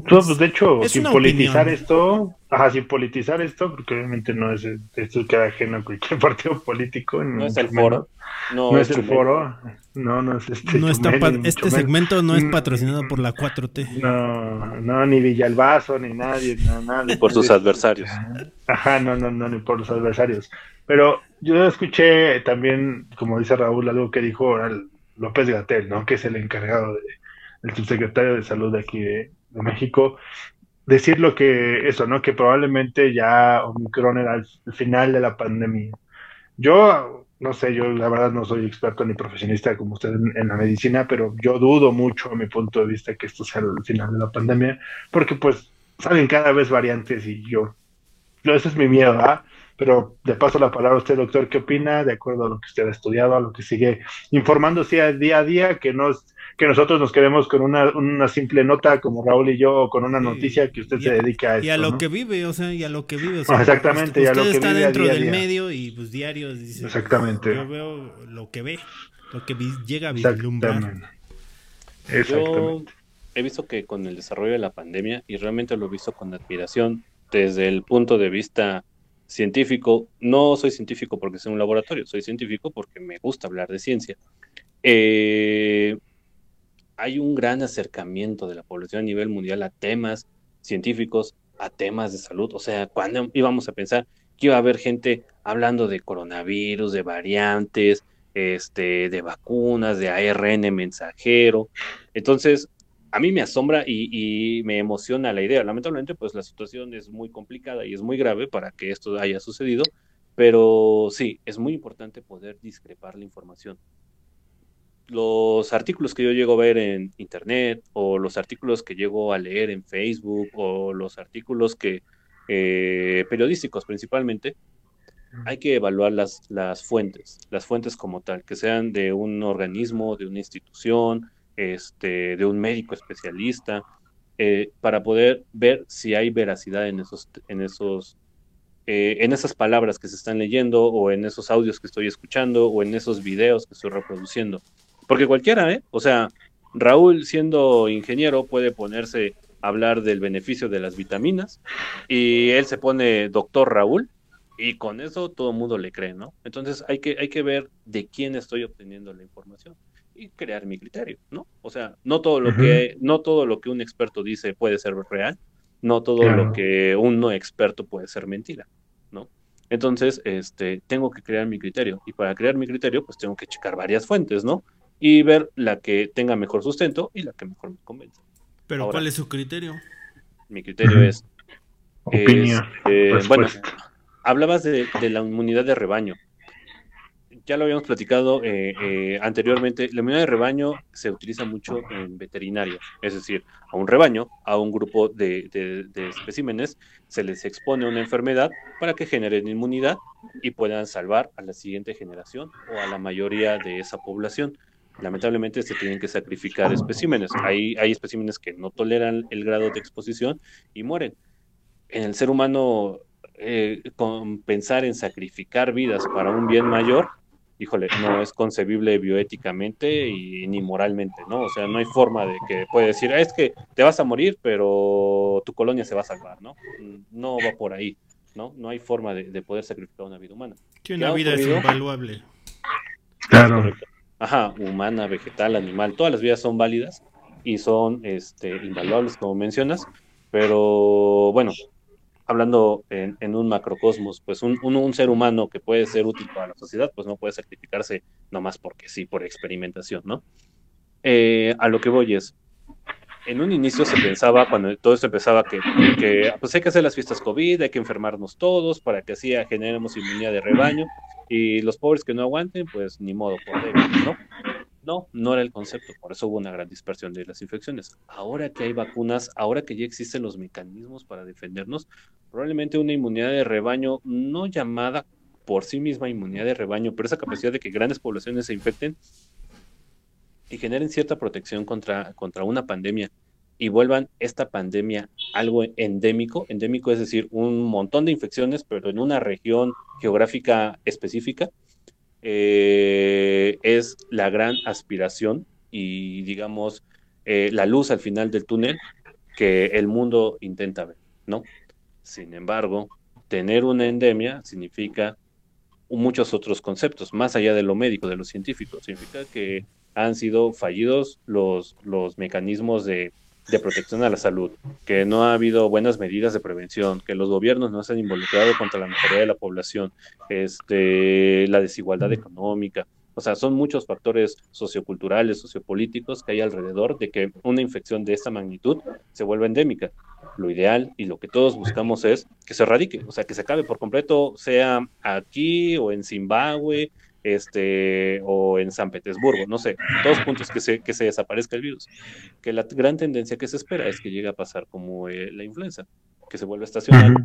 Pues, de hecho, sin politizar esto, ajá, sin politizar esto, porque obviamente no es, esto queda ajeno a cualquier [LAUGHS] partido político. No es el foro. No, es el foro. No, no es este. No está este segmento no es mm. patrocinado por la 4T. No, no, ni Villalbazo, ni nadie, no, [LAUGHS] Ni por sus adversarios. Ajá, no, no, no, ni por los adversarios. Pero yo escuché también, como dice Raúl, algo que dijo López Gatel, ¿no? Que es el encargado de, el subsecretario de salud de aquí de, México, decir lo que, eso, ¿no? Que probablemente ya Omicron era el, final de la pandemia. Yo, no sé, yo la verdad no soy experto ni profesionista como usted en, la medicina, pero yo dudo mucho a mi punto de vista que esto sea el final de la pandemia, porque pues salen cada vez variantes y yo, ese es mi miedo, ¿ah? Pero de paso la palabra a usted, doctor, ¿qué opina? De acuerdo a lo que usted ha estudiado, a lo que sigue informándose día a día, que nos que nosotros nos quedemos con una, una simple nota como Raúl y yo, o con una noticia que usted se dedica a eso. Y a lo que vive, o sea, y a lo que vive. Ah, exactamente, y a lo que está vive dentro día del medio y pues diarios. Dice, Exactamente. Yo veo lo que ve, lo que llega a vislumbrar. Exactamente. Exactamente. Yo he visto que con el desarrollo de la pandemia, y realmente lo he visto con admiración desde el punto de vista científico, no soy científico porque soy un laboratorio, soy científico porque me gusta hablar de ciencia. Eh, hay un gran acercamiento de la población a nivel mundial a temas científicos, a temas de salud. O sea, cuando íbamos a pensar que iba a haber gente hablando de coronavirus, de variantes, este, de vacunas, de ARN mensajero. Entonces, a mí me asombra y, me emociona la idea. Lamentablemente, pues la situación es muy complicada y es muy grave para que esto haya sucedido, pero sí, es muy importante poder discrepar la información. Los artículos que yo llego a ver en internet o los artículos que llego a leer en Facebook o los artículos que eh, periodísticos principalmente, hay que evaluar las, las fuentes, las fuentes como tal, que sean de un organismo, de una institución, este, de un médico especialista, eh, para poder ver si hay veracidad en esos, en esos, eh, en esas palabras que se están leyendo, o en esos audios que estoy escuchando, o en esos videos que estoy reproduciendo. Porque cualquiera, ¿eh? O sea, Raúl, siendo ingeniero, puede ponerse a hablar del beneficio de las vitaminas, y él se pone doctor Raúl, y con eso todo el mundo le cree, ¿no? Entonces hay que, hay que ver de quién estoy obteniendo la información. y crear mi criterio, ¿no? O sea, no todo lo que no todo lo que un experto dice puede ser real, no todo lo que un no experto puede ser mentira, ¿no? Entonces, este, tengo que crear mi criterio y para crear mi criterio, pues tengo que checar varias fuentes, ¿no? Y ver la que tenga mejor sustento y la que mejor me convence. Pero ¿cuál es su criterio? Mi criterio es, Opinión. Eh, bueno, hablabas de, de la inmunidad de rebaño ya lo habíamos platicado eh, eh, anteriormente, la inmunidad de rebaño se utiliza mucho en veterinaria, es decir, a un rebaño, a un grupo de, especímenes, se les expone una enfermedad para que generen inmunidad y puedan salvar a la siguiente generación o a la mayoría de esa población. Lamentablemente se tienen que sacrificar especímenes. Hay, hay especímenes que no toleran el grado de exposición y mueren. En el ser humano eh, pensar en sacrificar vidas para un bien mayor híjole, no es concebible bioéticamente y ni moralmente, ¿no? O sea, no hay forma de que puede decir, ah, es que te vas a morir, pero tu colonia se va a salvar, ¿no? No va por ahí, ¿no? No hay forma de, poder sacrificar una vida humana. Que una vida es invaluable. Claro. Ajá, humana, vegetal, animal, todas las vidas son válidas y son este, invaluables, como mencionas, pero bueno, hablando en, un macrocosmos, pues un, un, ser humano que puede ser útil para la sociedad, pues no puede sacrificarse nomás porque sí, por experimentación, ¿no? Eh, a lo que voy es, en un inicio se pensaba, cuando todo esto empezaba, que, que, pues hay que hacer las fiestas COVID, hay que enfermarnos todos para que así generemos inmunidad de rebaño y los pobres que no aguanten, pues ni modo, por ¿no? No, no era el concepto, por eso hubo una gran dispersión de las infecciones. Ahora que hay vacunas, ahora que ya existen los mecanismos para defendernos, probablemente una inmunidad de rebaño, no llamada por sí misma inmunidad de rebaño, pero esa capacidad de que grandes poblaciones se infecten y generen cierta protección contra, contra una pandemia y vuelvan esta pandemia algo endémico, endémico es decir, un montón de infecciones, pero en una región geográfica específica, eh, es la gran aspiración y digamos eh, la luz al final del túnel que el mundo intenta ver, ¿no? Sin embargo, tener una endemia significa muchos otros conceptos, más allá de lo médico, de lo científico. Significa que han sido fallidos los, los mecanismos de de protección a la salud, que no ha habido buenas medidas de prevención, que los gobiernos no se han involucrado contra la mayoría de la población, este, la desigualdad económica. O sea, son muchos factores socioculturales, sociopolíticos que hay alrededor de que una infección de esta magnitud se vuelva endémica. Lo ideal y lo que todos buscamos es que se erradique, o sea, que se acabe por completo, sea aquí o en Zimbabue este, o en San Petersburgo, no sé, todos puntos que se, que se desaparezca el virus. Que la gran tendencia que se espera es que llegue a pasar como eh, la influenza, que se vuelva estacional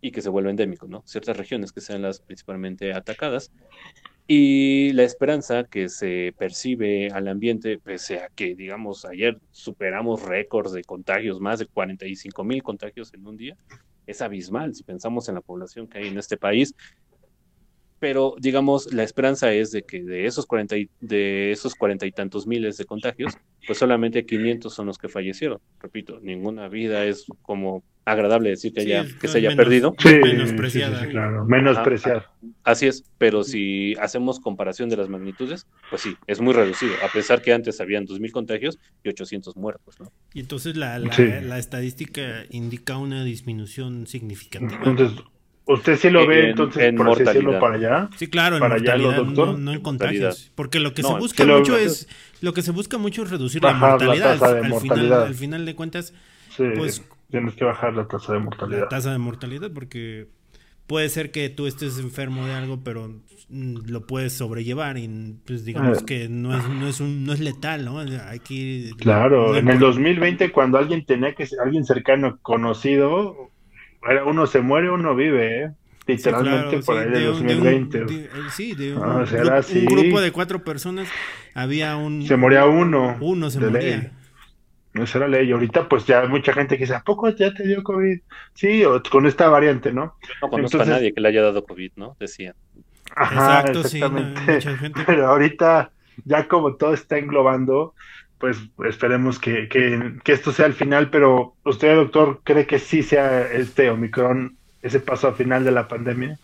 y que se vuelva endémico, ¿no? Ciertas regiones que sean las principalmente atacadas. Y la esperanza que se percibe al ambiente, pese a que, digamos, ayer superamos récords de contagios, más de 45 mil contagios en un día, es abismal si pensamos en la población que hay en este país pero digamos, la esperanza es de que de esos cuarenta y, de esos cuarenta y tantos miles de contagios, pues solamente 500 son los que fallecieron. Repito, ninguna vida es como agradable decir que, haya, que se haya perdido. Sí, menospreciada. claro, menospreciada. así es, pero si hacemos comparación de las magnitudes, pues sí, es muy reducido, a pesar que antes habían 2.000 contagios y 800 muertos. ¿no? Y entonces la, la, estadística indica una disminución significativa. Entonces, ¿Usted sí lo ve entonces, por así decirlo, para allá? Sí, claro, en para allá doctor? No, en contagios. Porque lo que se busca mucho es lo que se busca mucho es reducir la mortalidad. al, Final, al final de cuentas, pues tienes que bajar la tasa de mortalidad. La tasa de mortalidad porque puede ser que tú estés enfermo de algo, pero mm, lo puedes sobrellevar y pues digamos eh. que no es no es un, no es letal, ¿no? Hay que Claro, en el 2020 cuando alguien tenía que alguien cercano conocido uno se muere, uno vive, ¿eh? Literalmente por ahí de, 2020. sí, de un, grupo de cuatro personas había un... Se moría uno. Uno se moría. No era ley. Ahorita pues ya hay mucha gente que dice, ¿a poco ya te dio COVID? Sí, o con esta variante, ¿no? no conozco a nadie que le haya dado COVID, ¿no? Decía. Ajá, Exacto, exactamente. Sí, gente... [LAUGHS] Pero ahorita ya como todo está englobando, pues esperemos que, esto sea el final, pero usted, doctor, cree que sí sea este Omicron ese paso al final de la pandemia?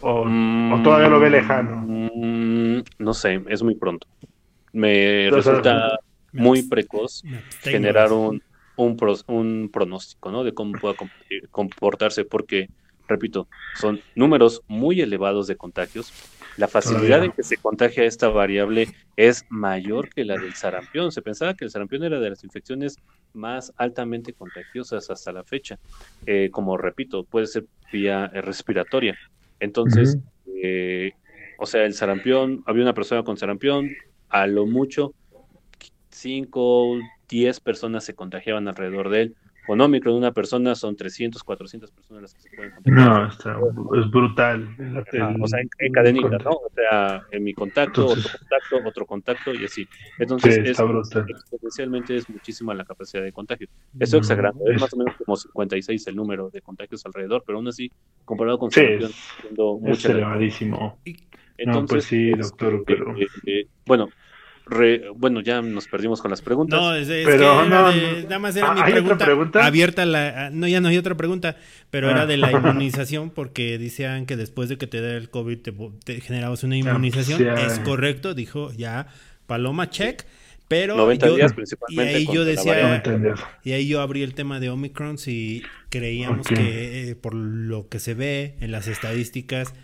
¿O, todavía lo ve lejano? Mm, no sé, es muy pronto. me resulta muy precoz generar un, un, un pronóstico, ¿no? De cómo pueda comportarse, porque, repito, son números muy elevados de contagios. La facilidad en que se contagia esta variable es mayor que la del sarampión. Se pensaba que el sarampión era de las infecciones más altamente contagiosas hasta la fecha. Eh, como repito, puede ser vía respiratoria. Entonces, eh, o sea, el sarampión, había una persona con sarampión, a lo mucho 5, 10 personas se contagiaban alrededor de él. Con Omicron, una persona son 300, 400 personas las que se pueden contagiar. No, está, es brutal. o sea, en, cadenita, ¿no? O sea, en mi contacto, otro contacto, otro contacto y así. Entonces, es, exponencialmente es muchísima la capacidad de contagio. Eso exagerando, es más o menos como 56 el número de contagios alrededor, pero aún así, comparado con sí, es, es elevadísimo. Entonces, no, pues sí, doctor, pero... Eh, eh, bueno, bueno, ya nos perdimos con las preguntas. No, es, pero que no, nada más era mi pregunta, abierta. La, no, ya no hay otra pregunta, pero era de la ah. [LAUGHS] inmunización porque decían que después de que te da el COVID te, generabas una inmunización. Es correcto, dijo ya Paloma, check. Pero 90 días principalmente. Y ahí yo decía, y ahí yo abrí el tema de Omicron si creíamos que eh, por lo que se ve en las estadísticas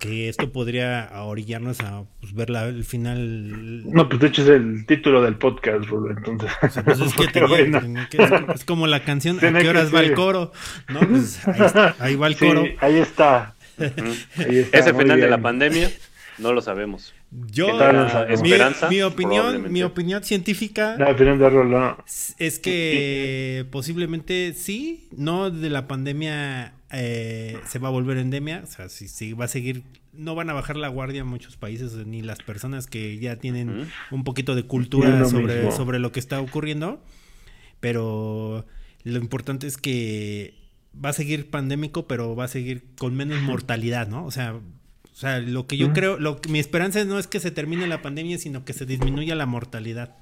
que esto podría orillarnos a pues, ver la, el final. No, pues de hecho es el título del podcast, Rulo, entonces. pues es, que [LAUGHS] es, como la canción ¿A qué horas va el coro? ¿No? Pues ahí, va el coro. ahí está. [LAUGHS] Ese final de la pandemia no lo sabemos. Yo, esperanza, mi, opinión, mi opinión científica la opinión de Rulo. es que posiblemente sí, no de la pandemia eh, se va a volver endemia, o sea, si, va a seguir, no van a bajar la guardia en muchos países, ni las personas que ya tienen un poquito de cultura sobre, sobre lo que está ocurriendo, pero lo importante es que va a seguir pandémico, pero va a seguir con menos mortalidad, ¿no? O sea, o sea, lo que yo creo, lo mi esperanza no es que se termine la pandemia, sino que se disminuya la mortalidad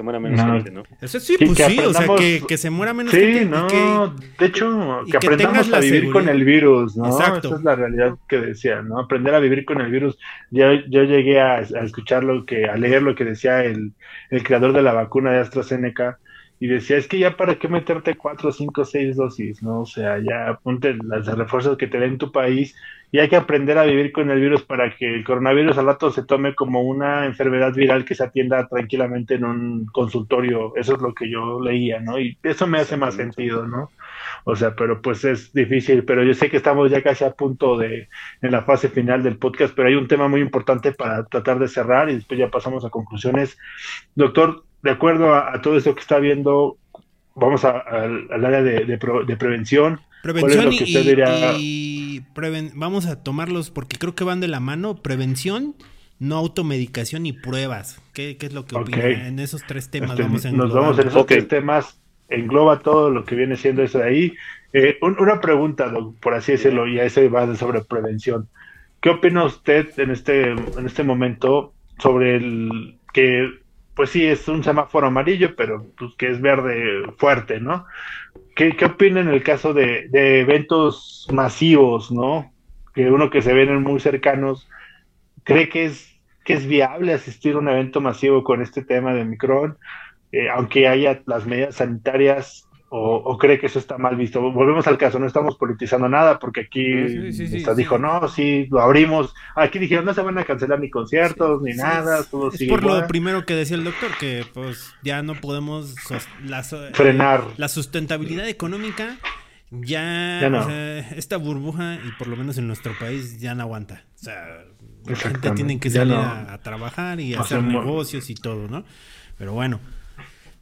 se muera menos gente, ¿no? Eso sí, pues sí, o sea, que, se muera menos gente. Sí, no, de hecho, que, aprendamos a vivir con el virus, ¿no? Exacto. Esa es la realidad que decía, ¿no? Aprender a vivir con el virus. Yo, yo llegué a, escuchar lo que, a leer lo que decía el, el creador de la vacuna de AstraZeneca, y decía, es que ya para qué meterte cuatro, cinco, seis dosis, ¿no? O sea, ya ponte las refuerzos que te den tu país y hay que aprender a vivir con el virus para que el coronavirus al rato se tome como una enfermedad viral que se atienda tranquilamente en un consultorio. Eso es lo que yo leía, ¿no? Y eso me hace más sentido, ¿no? O sea, pero pues es difícil, pero yo sé que estamos ya casi a punto de, en la fase final del podcast, pero hay un tema muy importante para tratar de cerrar y después ya pasamos a conclusiones. Doctor, de acuerdo a, todo esto que está viendo, vamos al área de, de, prevención. Prevención y, vamos a tomarlos porque creo que van de la mano. Prevención, no automedicación y pruebas. ¿Qué, es lo que opinan? En esos tres temas este, vamos a Nos vamos en esos tres temas. Engloba todo lo que viene siendo eso de ahí. Eh, una pregunta, por así decirlo, y a ese va sobre prevención. ¿Qué opina usted en este, en este momento sobre el que pues sí, es un semáforo amarillo, pero pues que es verde fuerte, ¿no? ¿Qué, qué opina en el caso de, de, eventos masivos, ¿no? Que uno que se ven muy cercanos, ¿cree que es, que es viable asistir a un evento masivo con este tema de Micron? Eh, aunque haya las medidas sanitarias o, cree que eso está mal visto. Volvemos al caso, no estamos politizando nada porque aquí dijo, no, sí, lo abrimos. Aquí dijeron, no se van a cancelar ni conciertos ni nada. Todo es por lo primero que decía el doctor, que pues ya no podemos frenar la sustentabilidad económica. Ya, esta burbuja, y por lo menos en nuestro país, ya no aguanta. O sea, la gente tiene que salir a, trabajar y hacer negocios y todo, ¿no? Pero bueno,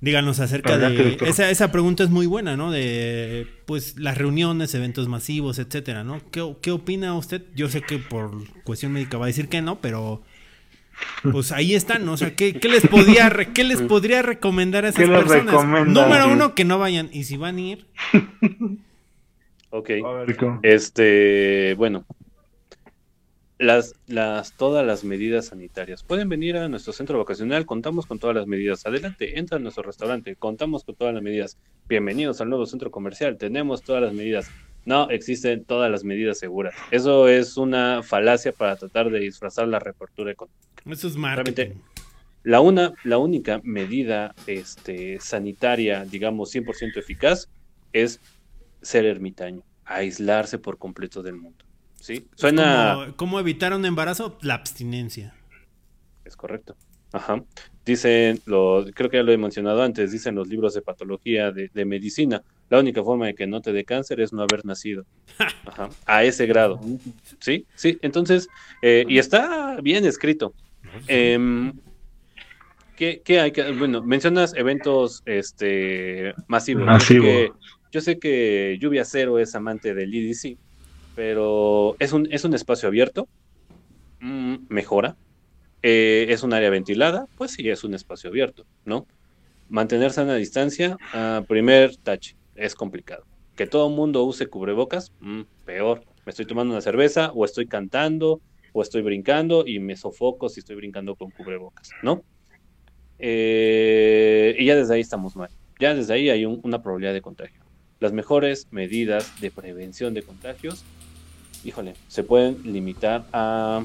Díganos acerca de esa, esa pregunta es muy buena, ¿no? De pues las reuniones, eventos masivos, etcétera, ¿no? ¿Qué, qué opina usted? Yo sé que por cuestión médica va a decir que no, pero pues ahí están, ¿no? O sea, ¿qué, qué les podría qué les podría recomendar a esas personas? Número uno, que no vayan. Y si van a ir. ok. [LAUGHS] Este, bueno, las, las, todas las medidas sanitarias. Pueden venir a nuestro centro vacacional, contamos con todas las medidas. Adelante, entra a nuestro restaurante, contamos con todas las medidas. Bienvenidos al nuevo centro comercial, tenemos todas las medidas. No existen todas las medidas seguras. Eso es una falacia para tratar de disfrazar la reapertura económica. Eso es marketing. La, una, la única medida este, sanitaria, digamos, 100% eficaz es ser ermitaño, aislarse por completo del mundo. ¿Sí? Suena... ¿Cómo, evitar un embarazo? La abstinencia. Es correcto. Ajá. Dicen, lo, creo que ya lo he mencionado antes, dicen los libros de patología de, medicina, la única forma de que no te dé cáncer es no haber nacido. [LAUGHS] Ajá. A ese grado. Sí, sí. Entonces, eh, y está bien escrito. Eh, ¿qué, hay que, bueno, mencionas eventos este, masivos. Yo, sé que, Lluvia Cero es amante del EDC, pero es un, es un espacio abierto, mm, mejora. Eh, es un área ventilada, pues sí, es un espacio abierto, ¿no? Mantenerse a una distancia, primer touch, es complicado. Que todo el mundo use cubrebocas, mm, peor. Me estoy tomando una cerveza o estoy cantando o estoy brincando y me sofoco si estoy brincando con cubrebocas, ¿no? Eh, y ya desde ahí estamos mal. Ya desde ahí hay una probabilidad de contagio. Las mejores medidas de prevención de contagios, híjole, se pueden limitar a,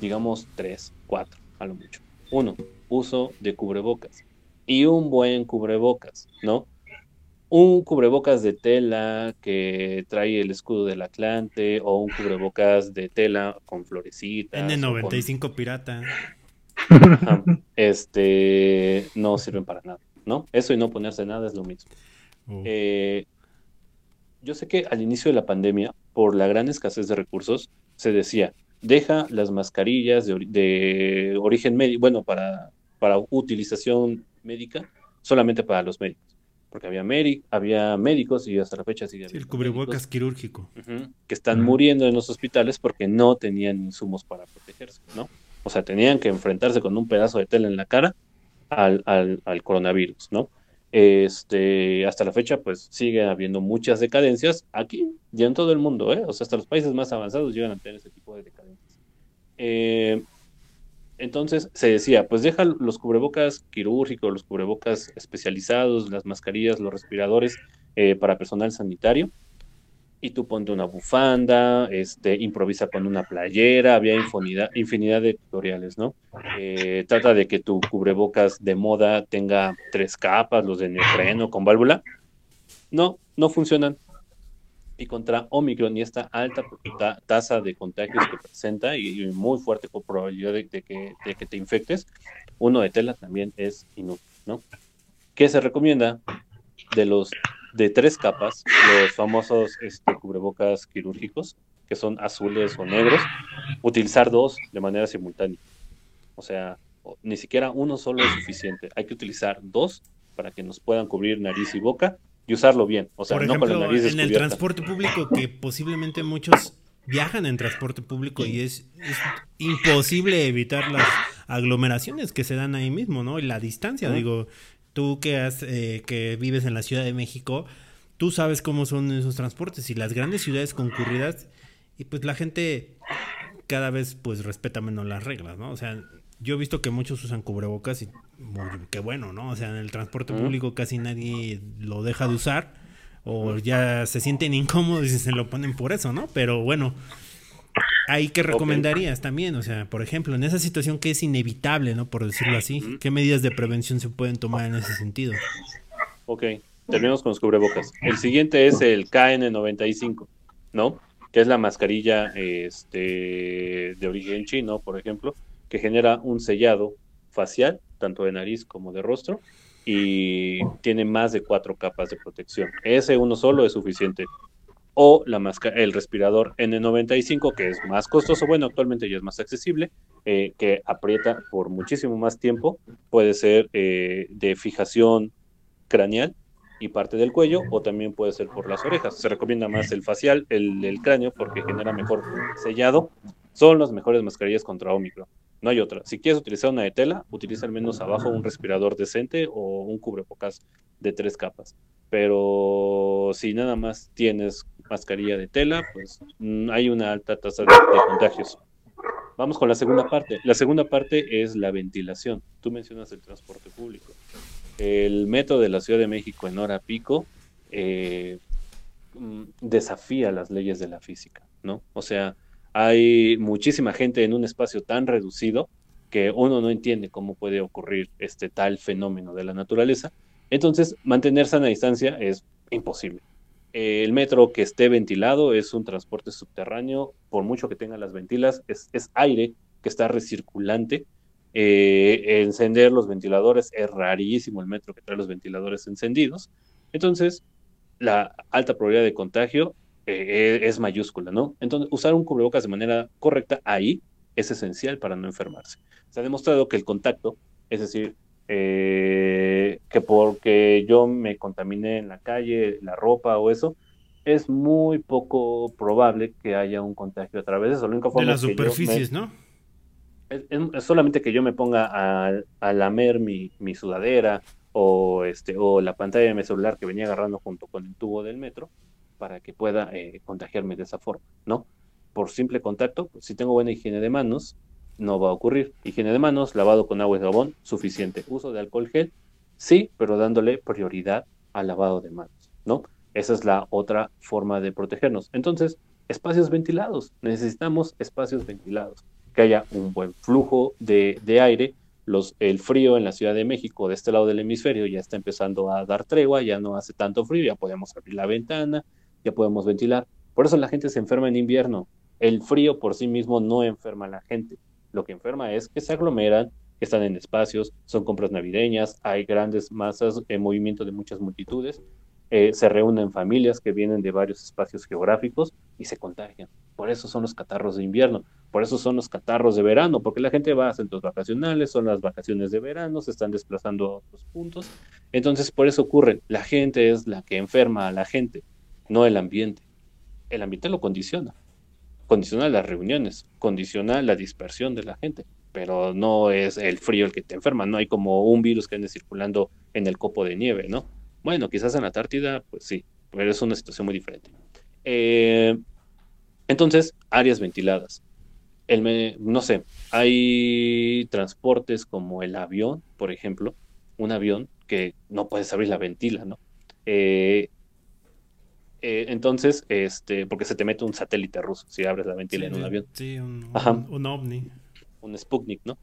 digamos, tres, cuatro, a lo mucho. Uno, uso de cubrebocas. Y un buen cubrebocas, ¿no? Un cubrebocas de tela que trae el escudo del Atlante o un cubrebocas de tela con florecitas. N95 pirata este, no sirven para nada, ¿no? Eso y no ponerse nada es lo mismo. Oh. Eh, yo sé que al inicio de la pandemia, por la gran escasez de recursos, se decía, deja las mascarillas de, origen médico, bueno, para, para utilización médica, solamente para los médicos. Porque había, había médicos y hasta la fecha sigue el cubrebocas quirúrgico. que están muriendo en los hospitales porque no tenían insumos para protegerse, ¿no? O sea, tenían que enfrentarse con un pedazo de tela en la cara al, coronavirus, ¿no? Este, hasta la fecha, pues sigue habiendo muchas decadencias aquí y en todo el mundo, ¿eh? O sea, hasta los países más avanzados llegan a tener ese tipo de decadencias. Eh, entonces se decía, pues deja los cubrebocas quirúrgicos, los cubrebocas especializados, las mascarillas, los respiradores eh, para personal sanitario y tú ponte una bufanda, este, improvisa con una playera, había infinidad, infinidad de tutoriales, ¿no? Eh, trata de que tu cubrebocas de moda tenga tres capas, los de neopreno con válvula. No, no funcionan. Y contra Omicron y esta alta tasa de contagios que presenta y, muy fuerte probabilidad de, que, de que te infectes, uno de tela también es inútil, ¿no? ¿Qué se recomienda? De los de tres capas, los famosos este, cubrebocas quirúrgicos, que son azules o negros, utilizar dos de manera simultánea. O sea, ni siquiera uno solo es suficiente. Hay que utilizar dos para que nos puedan cubrir nariz y boca y usarlo bien. O sea, no con la nariz En el transporte público, que posiblemente muchos viajan en transporte público y es, imposible evitar las aglomeraciones que se dan ahí mismo, ¿no? Y la distancia, digo, tú que, has, eh, que vives en la Ciudad de México, tú sabes cómo son esos transportes y las grandes ciudades concurridas y pues la gente cada vez pues respeta menos las reglas, ¿no? O sea, yo he visto que muchos usan cubrebocas y qué bueno, ¿no? O sea, en el transporte público casi nadie lo deja de usar o ya se sienten [LAUGHS] incómodos y se lo ponen por eso, ¿no? Pero bueno, Ahí que recomendarías también, o sea, por ejemplo, en esa situación que es inevitable, ¿no? Por decirlo así, ¿qué medidas de prevención se pueden tomar en ese sentido? Ok, terminamos con los cubrebocas. El siguiente es el KN95, ¿no? Que es la mascarilla este, de origen chino, por ejemplo, que genera un sellado facial, tanto de nariz como de rostro, y tiene más de cuatro capas de protección. Ese uno solo es suficiente o la el respirador N95, que es más costoso, bueno, actualmente ya es más accesible, eh, que aprieta por muchísimo más tiempo, puede ser eh, de fijación craneal y parte del cuello, o también puede ser por las orejas. Se recomienda más el facial, el, el cráneo, porque genera mejor sellado. Son las mejores mascarillas contra Omicron. No hay otra. Si quieres utilizar una de tela, utiliza al menos abajo un respirador decente o un cubrebocas de tres capas. Pero si nada más tienes mascarilla de tela, pues mm, hay una alta tasa de, contagios. Vamos con la segunda parte. La segunda parte es la ventilación. Tú mencionas el transporte público. El metro de la Ciudad de México en hora pico eh, mm, desafía las leyes de la física, ¿no? O sea, hay muchísima gente en un espacio tan reducido que uno no entiende cómo puede ocurrir este tal fenómeno de la naturaleza. Entonces, mantener sana distancia es imposible. el metro que esté ventilado es un transporte subterráneo, por mucho que tenga las ventilas, es, aire que está recirculante. Eh, encender los ventiladores es rarísimo el metro que trae los ventiladores encendidos. Entonces, la alta probabilidad de contagio eh, es mayúscula, ¿no? Entonces, usar un cubrebocas de manera correcta ahí es esencial para no enfermarse. Se ha demostrado que el contacto, es decir, eh, que porque yo me contaminé en la calle, la ropa o eso, es muy poco probable que haya un contagio a través de eso. de las superficies, ¿no? Es, solamente que yo me ponga a, lamer mi, mi, sudadera o, este, o la pantalla de mi celular que venía agarrando junto con el tubo del metro para que pueda eh, contagiarme de esa forma, ¿no? Por simple contacto, pues, si tengo buena higiene de manos, no va a ocurrir. Higiene de manos, lavado con agua y jabón, suficiente. Uso de alcohol gel, sí, pero dándole prioridad al lavado de manos, ¿no? Esa es la otra forma de protegernos. Entonces, espacios ventilados. Necesitamos espacios ventilados. Que haya un buen flujo de, aire. Los, el frío en la Ciudad de México, de este lado del hemisferio, ya está empezando a dar tregua, ya no hace tanto frío, ya podemos abrir la ventana, ya podemos ventilar. Por eso la gente se enferma en invierno. El frío por sí mismo no enferma a la gente. Lo que enferma es que se aglomeran, que están en espacios, son compras navideñas, hay grandes masas, en movimiento de muchas multitudes, eh, se reúnen familias que vienen de varios espacios geográficos y se contagian. Por eso son los catarros de invierno, por eso son los catarros de verano, porque la gente va a centros vacacionales, son las vacaciones de verano, se están desplazando a otros puntos. Entonces, por eso ocurre, la gente es la que enferma a la gente, no el ambiente. El ambiente lo condiciona condiciona las reuniones, condiciona la dispersión de la gente, pero no es el frío el que te enferma, no hay como un virus que ande circulando en el copo de nieve, ¿no? Bueno, quizás en la Antártida, pues sí, pero es una situación muy diferente. Eh, entonces, áreas ventiladas. El, no sé, hay transportes como el avión, por ejemplo, un avión que no puedes abrir la ventila, ¿no? Eh, eh, entonces, este, porque se te mete un satélite ruso si abres la ventila en un avión. Sí, un, ovni. Un Sputnik, ¿no?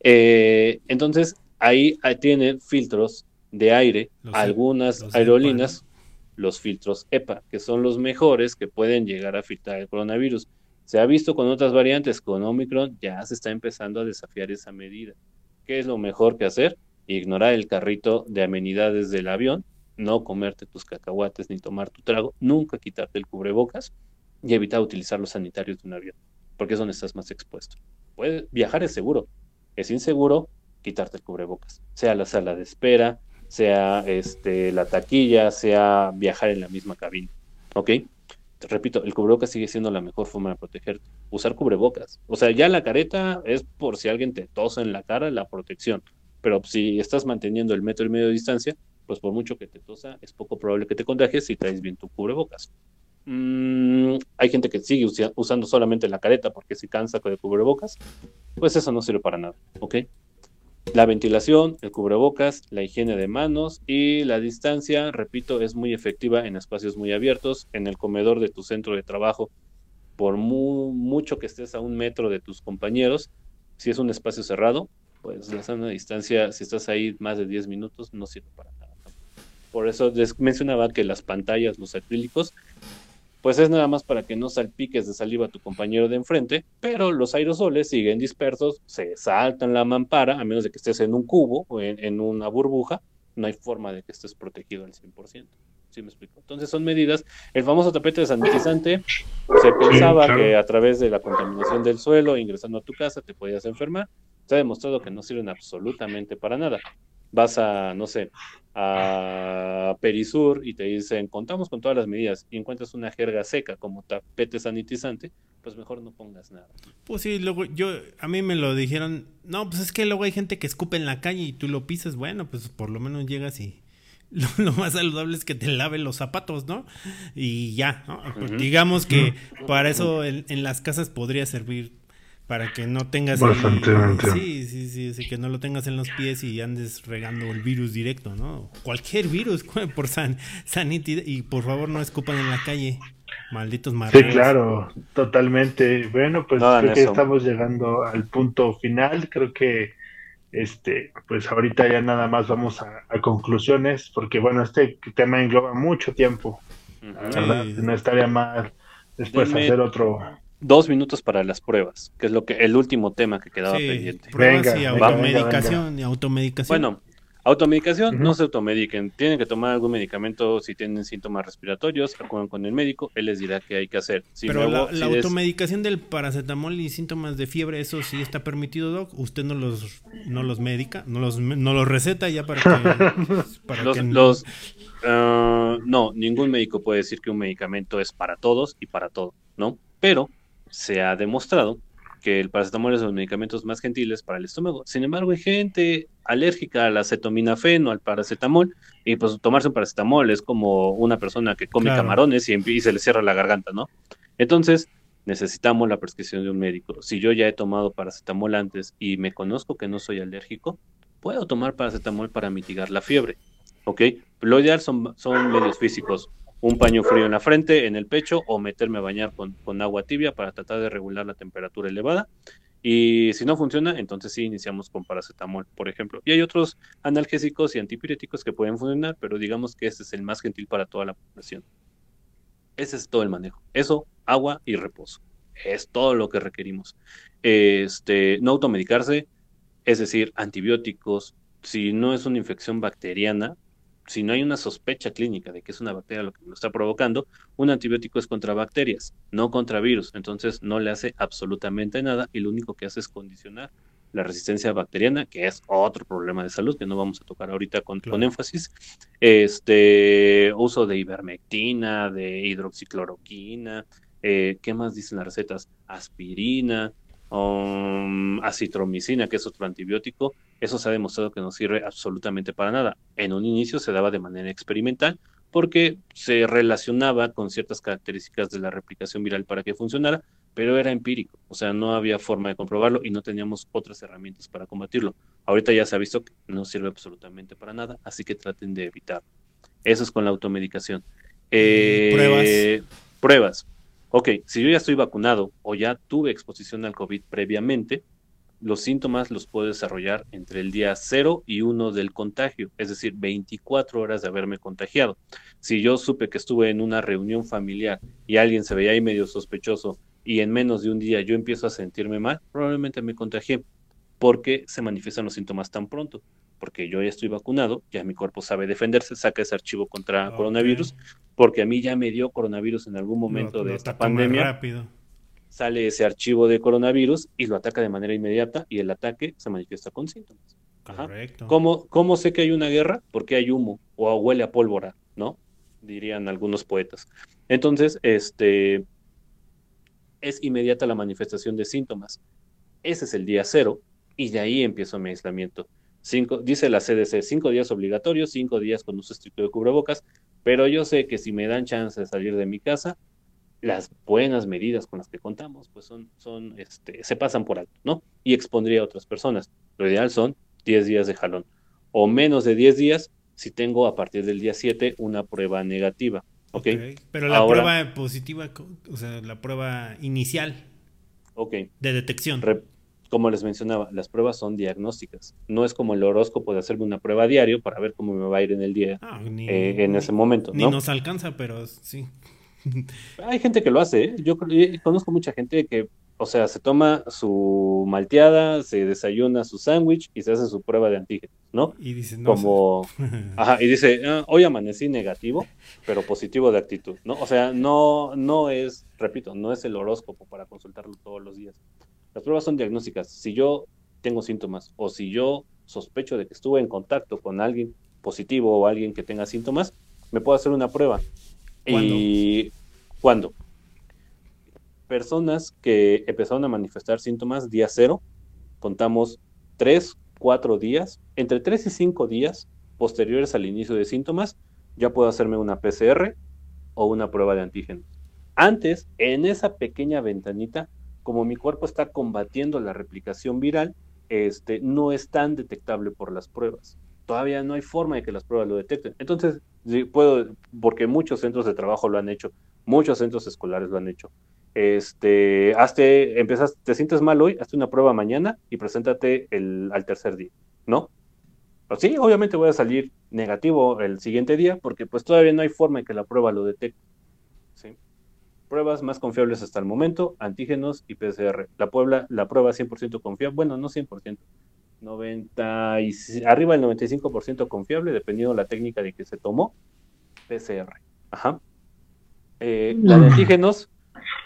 Eh, entonces, ahí, tiene filtros de aire, algunas aerolíneas, los filtros EPA, que son los mejores que pueden llegar a filtrar el coronavirus. Se ha visto con otras variantes, con Omicron ya se está empezando a desafiar esa medida. ¿Qué es lo mejor que hacer? Ignorar el carrito de amenidades del avión no comerte tus cacahuates ni tomar tu trago, nunca quitarte el cubrebocas y evitar utilizar los sanitarios de un avión, porque es donde estás más expuesto. Puede, viajar es seguro, es inseguro quitarte el cubrebocas, sea la sala de espera, sea este, la taquilla, sea viajar en la misma cabina, ¿ok? repito, el cubrebocas sigue siendo la mejor forma de protegerte. Usar cubrebocas. O sea, ya la careta es por si alguien te tosa en la cara, la protección. Pero si estás manteniendo el metro y medio de distancia, pues por mucho que te tosa, es poco probable que te contagies si traes bien tu cubrebocas. Mm, hay gente que sigue usando solamente la careta porque se cansa con el cubrebocas, pues eso no sirve para nada, ¿ok? La ventilación, el cubrebocas, la higiene de manos y la distancia, repito, es muy efectiva en espacios muy abiertos, en el comedor de tu centro de trabajo, por mucho que estés a un metro de tus compañeros, si es un espacio cerrado, pues la sana distancia, si estás ahí más de 10 minutos, no sirve para nada. Por eso les mencionaba que las pantallas, los acrílicos, pues es nada más para que no salpiques de saliva a tu compañero de enfrente, pero los aerosoles siguen dispersos, se saltan la mampara, a menos de que estés en un cubo o en, una burbuja, no hay forma de que estés protegido al 100%. ¿Sí me explico? Entonces son medidas. El famoso tapete de sanitizante, se pensaba que a través de la contaminación del suelo, ingresando a tu casa, te podías enfermar. Se ha demostrado que no sirven absolutamente para nada vas a, no sé, a Perisur y te dicen, contamos con todas las medidas y encuentras una jerga seca como tapete sanitizante, pues mejor no pongas nada. Pues sí, luego yo, a mí me lo dijeron, no, pues es que luego hay gente que escupe en la calle y tú lo pisas, bueno, pues por lo menos llegas y [LAUGHS] lo, más saludable es que te lave los zapatos, ¿no? Y ya, ¿no? Pues digamos que para eso en, en las casas podría servir para que no tengas sí, sí, sí, que no lo tengas en los pies y andes regando el virus directo, ¿no? Cualquier virus [LAUGHS] por san, sanidad y por favor no escupan en la calle. Malditos marranos. Sí, claro, totalmente. Bueno, pues creo que estamos llegando al punto final. Creo que este, pues ahorita ya nada más vamos a, conclusiones, porque bueno, este tema engloba mucho tiempo. verdad, no estaría mal después hacer otro. Dos minutos para las pruebas, que es lo que el último tema que quedaba pendiente. Pruebas y automedicación y automedicación. Bueno, Automedicación, no se automediquen. Tienen que tomar algún medicamento si tienen síntomas respiratorios, acudan con el médico, él les dirá qué hay que hacer. Pero la, automedicación del paracetamol y síntomas de fiebre, eso sí está permitido, Doc. Usted no los, no los medica, no los, no los receta ya para que. [LAUGHS] los, ah, no, ningún médico puede decir que un medicamento es para todos y para todo, ¿no? Pero se ha demostrado que el paracetamol es de los medicamentos más gentiles para el estómago. Sin embargo, hay gente alérgica al acetaminofén o al paracetamol, y pues tomarse un paracetamol es como una persona que come camarones y, y, se le cierra la garganta, ¿no? Entonces, necesitamos la prescripción de un médico. Si yo ya he tomado paracetamol antes y me conozco que no soy alérgico, puedo tomar paracetamol para mitigar la fiebre, ¿ok? Lo ideal son, son medios físicos un paño frío en la frente, en el pecho o meterme a bañar con, agua tibia para tratar de regular la temperatura elevada. Y si no funciona, entonces sí iniciamos con paracetamol, por ejemplo. Y hay otros analgésicos y antipiréticos que pueden funcionar, pero digamos que este es el más gentil para toda la población. Ese es todo el manejo. Eso, agua y reposo. Es todo lo que requerimos. Este, no automedicarse, es decir, antibióticos. Si no es una infección bacteriana, si no hay una sospecha clínica de que es una bacteria lo que lo está provocando, un antibiótico es contra bacterias, no contra virus. Entonces no le hace absolutamente nada y lo único que hace es condicionar la resistencia bacteriana, que es otro problema de salud que no vamos a tocar ahorita con, con énfasis. Este uso de ivermectina, de hidroxicloroquina, eh, ¿qué más dicen las recetas? Aspirina, um, acitromicina, que es otro antibiótico, eso se ha demostrado que no sirve absolutamente para nada. En un inicio se daba de manera experimental porque se relacionaba con ciertas características de la replicación viral para que funcionara, pero era empírico, o sea, no había forma de comprobarlo y no teníamos otras herramientas para combatirlo. Ahorita ya se ha visto que no sirve absolutamente para nada, así que traten de evitarlo. Eso es con la automedicación. Eh, pruebas. Pruebas. Ok, si yo ya estoy vacunado o ya tuve exposición al COVID previamente, los síntomas los puedo desarrollar entre el día 0 y 1 del contagio, es decir, 24 horas de haberme contagiado. Si yo supe que estuve en una reunión familiar y alguien se veía ahí medio sospechoso y en menos de un día yo empiezo a sentirme mal, probablemente me contagié. porque se manifiestan los síntomas tan pronto? Porque yo ya estoy vacunado, ya mi cuerpo sabe defenderse, saca ese archivo contra coronavirus, porque a mí ya me dio coronavirus en algún momento de esta pandemia. Rápido. Sale ese archivo de coronavirus y lo ataca de manera inmediata y el ataque se manifiesta con síntomas. Correcto. ¿Cómo, ¿Cómo, sé que hay una guerra? Porque hay humo o huele a pólvora, ¿no? Dirían algunos poetas. Entonces, este es inmediata la manifestación de síntomas. Ese es el día cero y de ahí empiezo mi aislamiento. Cinco, dice la CDC, cinco días obligatorios, cinco días con uso estricto de cubrebocas, pero yo sé que si me dan chance de salir de mi casa, las buenas medidas con las que contamos, pues son, son, este, se pasan por alto, ¿no? Y expondría a otras personas. Lo ideal son 10 días de jalón, o menos de 10 días si tengo a partir del día 7 una prueba negativa. ¿Ok? Pero la prueba positiva, o sea, la prueba inicial okay. de detección como les mencionaba, las pruebas son diagnósticas. No es como el horóscopo de hacerme una prueba diario para ver cómo me va a ir en el día, ah, eh, en ese momento. Ni nos alcanza, pero sí. [LAUGHS] Hay gente que lo hace. ¿eh? Yo conozco mucha gente que, o sea, se toma su malteada, se desayuna su sándwich y se hace su prueba de antígenos, ¿no? Y dice, no. Como, [LAUGHS] ajá, y dice, ah, hoy amanecí negativo, pero positivo de actitud, ¿no? O sea, no, no es, repito, no es el horóscopo para consultarlo todos los días. Las pruebas son diagnósticas. Si yo tengo síntomas o si yo sospecho de que estuve en contacto con alguien positivo o alguien que tenga síntomas, me puedo hacer una prueba. ¿Y cuándo? Personas que empezaron a manifestar síntomas día cero, contamos tres, cuatro días, entre tres y cinco días posteriores al inicio de síntomas, ya puedo hacerme una PCR o una prueba de antígeno. Antes, en esa pequeña ventanita, como mi cuerpo está combatiendo la replicación viral, este, no es tan detectable por las pruebas. Todavía no hay forma de que las pruebas lo detecten. Entonces, puedo, porque muchos centros de trabajo lo han hecho, Muchos centros escolares lo han hecho. Este, hazte, empiezas, te sientes mal hoy, hazte una prueba mañana y preséntate el, al tercer día, ¿no? Pues sí, obviamente voy a salir negativo el siguiente día porque pues todavía no hay forma en que la prueba lo detecte. Pruebas más confiables hasta el momento, antígenos y PCR. La, Puebla, la prueba 100% confiable, bueno, no 100%, 90 y, arriba del 95% confiable, dependiendo de la técnica de que se tomó, PCR. Ajá. Eh, la de antígenos,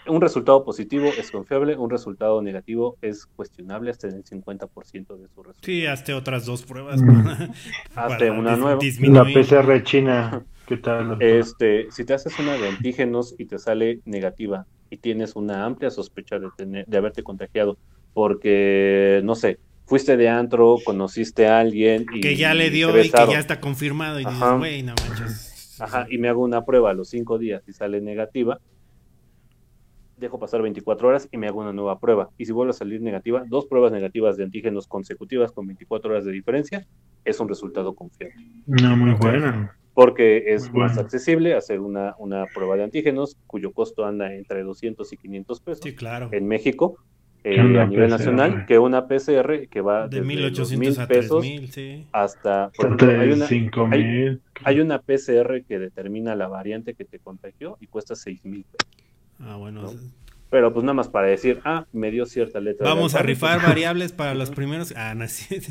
un resultado positivo es confiable, un resultado negativo es cuestionable hasta el 50% de su resultado. Sí, hasta otras dos pruebas. [LAUGHS] hasta una nueva. La PCR china, [LAUGHS] ¿qué tal? Este, si te haces una de antígenos y te sale negativa y tienes una amplia sospecha de, tener, de haberte contagiado porque, no sé, fuiste de antro, conociste a alguien y que ya le dio y, que ya está confirmado y dices, güey, no manches. Ajá, y me hago una prueba a los cinco días y sale negativa, dejo pasar 24 horas y me hago una nueva prueba. Y si vuelve a salir negativa, dos pruebas negativas de antígenos consecutivas con 24 horas de diferencia, es un resultado confiable. No, muy bueno. Porque es más accesible hacer una, una prueba de antígenos cuyo costo anda entre 200 y 500 pesos. Sí, claro. En México eh, a nivel nacional que una PCR que va de 1800 a pesos hasta hay, una, hay, hay, una PCR que determina la variante que te contagió y cuesta 6000 pesos. Ah, bueno. Pero pues nada más para decir, ah, me dio cierta letra. Vamos a rifar variables para los primeros. Ah, no, sí.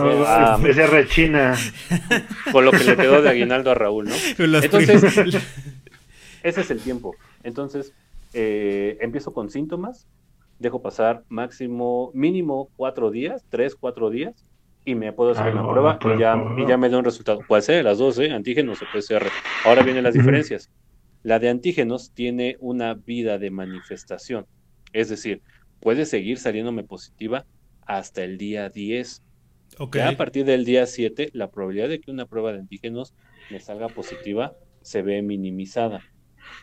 Oh, ah, PCR China. [LAUGHS] Con lo que le quedó de aguinaldo a Raúl, ¿no? [LAUGHS] Entonces, [LAUGHS] ese es el tiempo. Entonces, eh, empiezo con síntomas, dejo pasar máximo, mínimo cuatro días, tres, cuatro días, y me puedo hacer una prueba y ya, y ya me da un resultado. ¿Cuál sea? Las dos, ¿eh? Antígenos o PCR. Ahora vienen las diferencias. La de antígenos tiene una vida de manifestación. Es decir, puede seguir saliéndome positiva hasta el día 10. Okay. a partir del día 7, la probabilidad de que una prueba de antígenos me salga positiva se ve minimizada.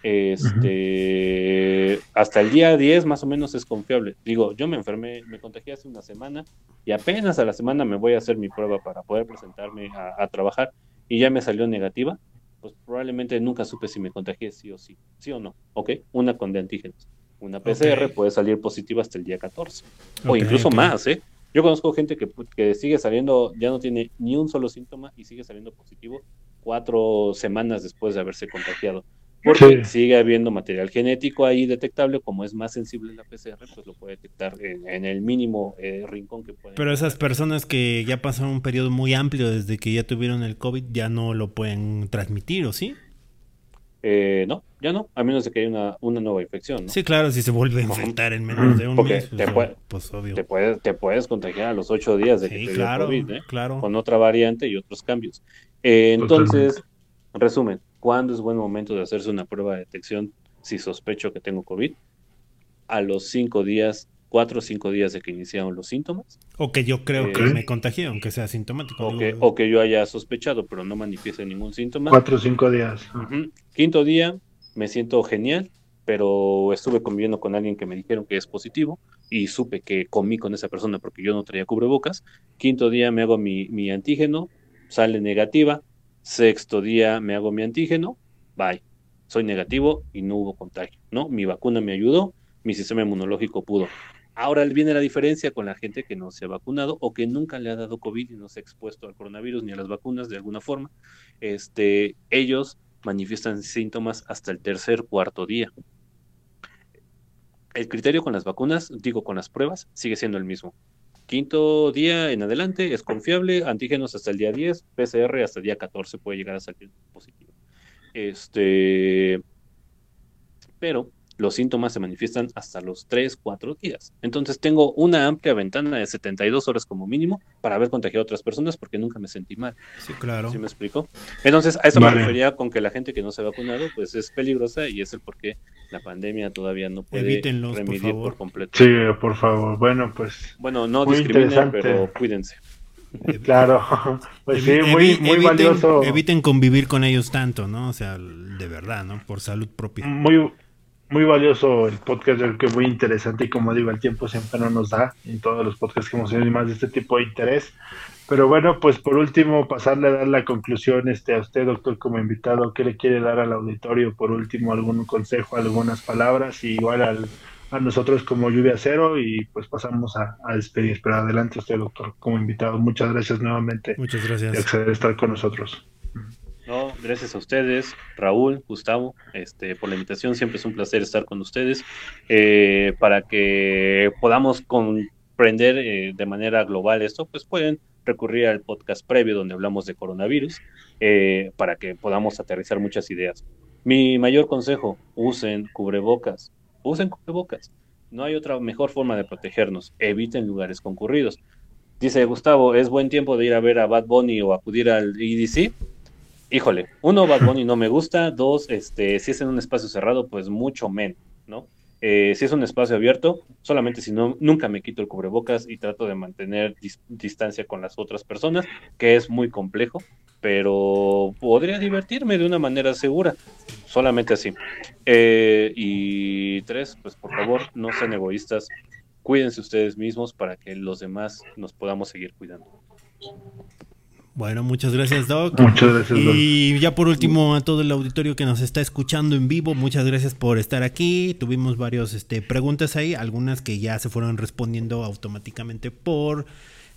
Este, hasta el día 10 más o menos es confiable. Digo, yo me enfermé, me contagié hace una semana y apenas a la semana me voy a hacer mi prueba para poder presentarme a, trabajar y ya me salió negativa. Pues probablemente nunca supe si me contagié sí o sí, sí o no, ¿ok? Una con de antígenos. Una PCR puede salir positiva hasta el día 14 o incluso más, ¿eh? Yo conozco gente que, que sigue saliendo, ya no tiene ni un solo síntoma y sigue saliendo positivo cuatro semanas después de haberse contagiado. Porque sigue habiendo material genético ahí detectable, como es más sensible la PCR, pues lo puede detectar en, el mínimo eh, rincón que puede. Pero esas personas que ya pasaron un periodo muy amplio desde que ya tuvieron el COVID, ya no lo pueden transmitir, ¿o sí? Eh, no, ya no, a menos de que haya una, nueva infección. Sí, claro, si se vuelve a infectar en menos de un mes, pues, te, pues, obvio. Te, puedes, te puedes contagiar a los ocho días de que te claro, COVID, ¿eh? claro. con otra variante y otros cambios. entonces, resumen, ¿Cuándo es buen momento de hacerse una prueba de detección si sospecho que tengo COVID? A los cinco días, cuatro o cinco días de que iniciaron los síntomas. O que yo creo que me contagié, aunque sea sintomático. O, que, o que, yo haya sospechado, pero no manifieste ningún síntoma. Cuatro o cinco días. Quinto día, me siento genial, pero estuve conviviendo con alguien que me dijeron que es positivo y supe que comí con esa persona porque yo no traía cubrebocas. Quinto día me hago mi, mi antígeno, sale negativa, Sexto día me hago mi antígeno, bye. Soy negativo y no hubo contagio, ¿no? Mi vacuna me ayudó, mi sistema inmunológico pudo. Ahora viene la diferencia con la gente que no se ha vacunado o que nunca le ha dado COVID y no se ha expuesto al coronavirus ni a las vacunas de alguna forma. Este, ellos manifiestan síntomas hasta el tercer, cuarto día. El criterio con las vacunas, digo con las pruebas, sigue siendo el mismo. Quinto día en adelante es confiable, antígenos hasta el día 10, PCR hasta el día 14 puede llegar a salir positivo. Este, pero los síntomas se manifiestan hasta los 3, 4 días. Entonces tengo una amplia ventana de 72 horas como mínimo para haber contagiado a otras personas porque nunca me sentí mal. Sí, claro. ¿Sí me explico? Entonces, a eso me refería con que la gente que no se ha vacunado pues es peligrosa y es el por qué la pandemia todavía no puede remediar por, completo. Sí, por favor. Bueno, pues... Bueno, no discriminen, pero cuídense. [LAUGHS] Claro, pues sí, muy, muy eviten, valioso. Eviten convivir con ellos tanto, ¿no? O sea, de verdad, ¿no? Por salud propia. Muy, muy valioso el podcast, creo que muy interesante y como digo, el tiempo siempre no nos da en todos los podcasts que hemos tenido más de este tipo de interés. Pero bueno, pues por último, pasarle a dar la conclusión este, a usted, doctor, como invitado, ¿qué le quiere dar al auditorio? Por último, algún consejo, algunas palabras, y igual al, a nosotros como Lluvia Cero, y pues pasamos a, a despedir. Pero adelante usted, doctor, como invitado. Muchas gracias nuevamente. Muchas gracias. De acceder a estar con nosotros. No, gracias a ustedes, Raúl, Gustavo, este, por la invitación. Siempre es un placer estar con ustedes eh, para que podamos comprender eh, de manera global esto. Pues pueden recurrir al podcast previo donde hablamos de coronavirus eh, para que podamos aterrizar muchas ideas. Mi mayor consejo, usen cubrebocas, usen cubrebocas. No hay otra mejor forma de protegernos. Eviten lugares concurridos. Dice Gustavo, ¿es buen tiempo de ir a ver a Bad Bunny o acudir al EDC? Híjole, uno, Bad Bunny no me gusta. Dos, este, si es en un espacio cerrado, pues mucho menos, ¿no? Eh, si es un espacio abierto, solamente si no, nunca me quito el cubrebocas y trato de mantener distancia con las otras personas, que es muy complejo, pero podría divertirme de una manera segura, solamente así. Eh, y tres, pues por favor, no sean egoístas, cuídense ustedes mismos para que los demás nos podamos seguir cuidando. Bueno, muchas gracias, Doc. Muchas gracias, Doc. Y ya por último, a todo el auditorio que nos está escuchando en vivo, muchas gracias por estar aquí. Tuvimos varias este, preguntas ahí, algunas que ya se fueron respondiendo automáticamente por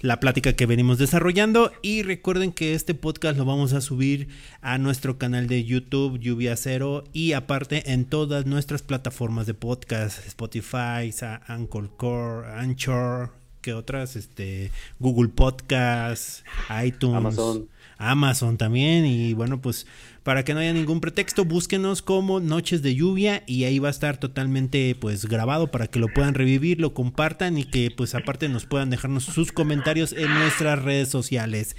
la plática que venimos desarrollando. Y recuerden que este podcast lo vamos a subir a nuestro canal de YouTube, Lluvia Cero, y aparte en todas nuestras plataformas de podcast, Spotify, Anchor, Core, Anchor, que otras, este, Google Podcast, iTunes, Amazon. Amazon también. Y bueno, pues para que no haya ningún pretexto, búsquenos como Noches de Lluvia y ahí va a estar totalmente pues grabado para que lo puedan revivir, lo compartan y que pues aparte nos puedan dejarnos sus comentarios en nuestras redes sociales.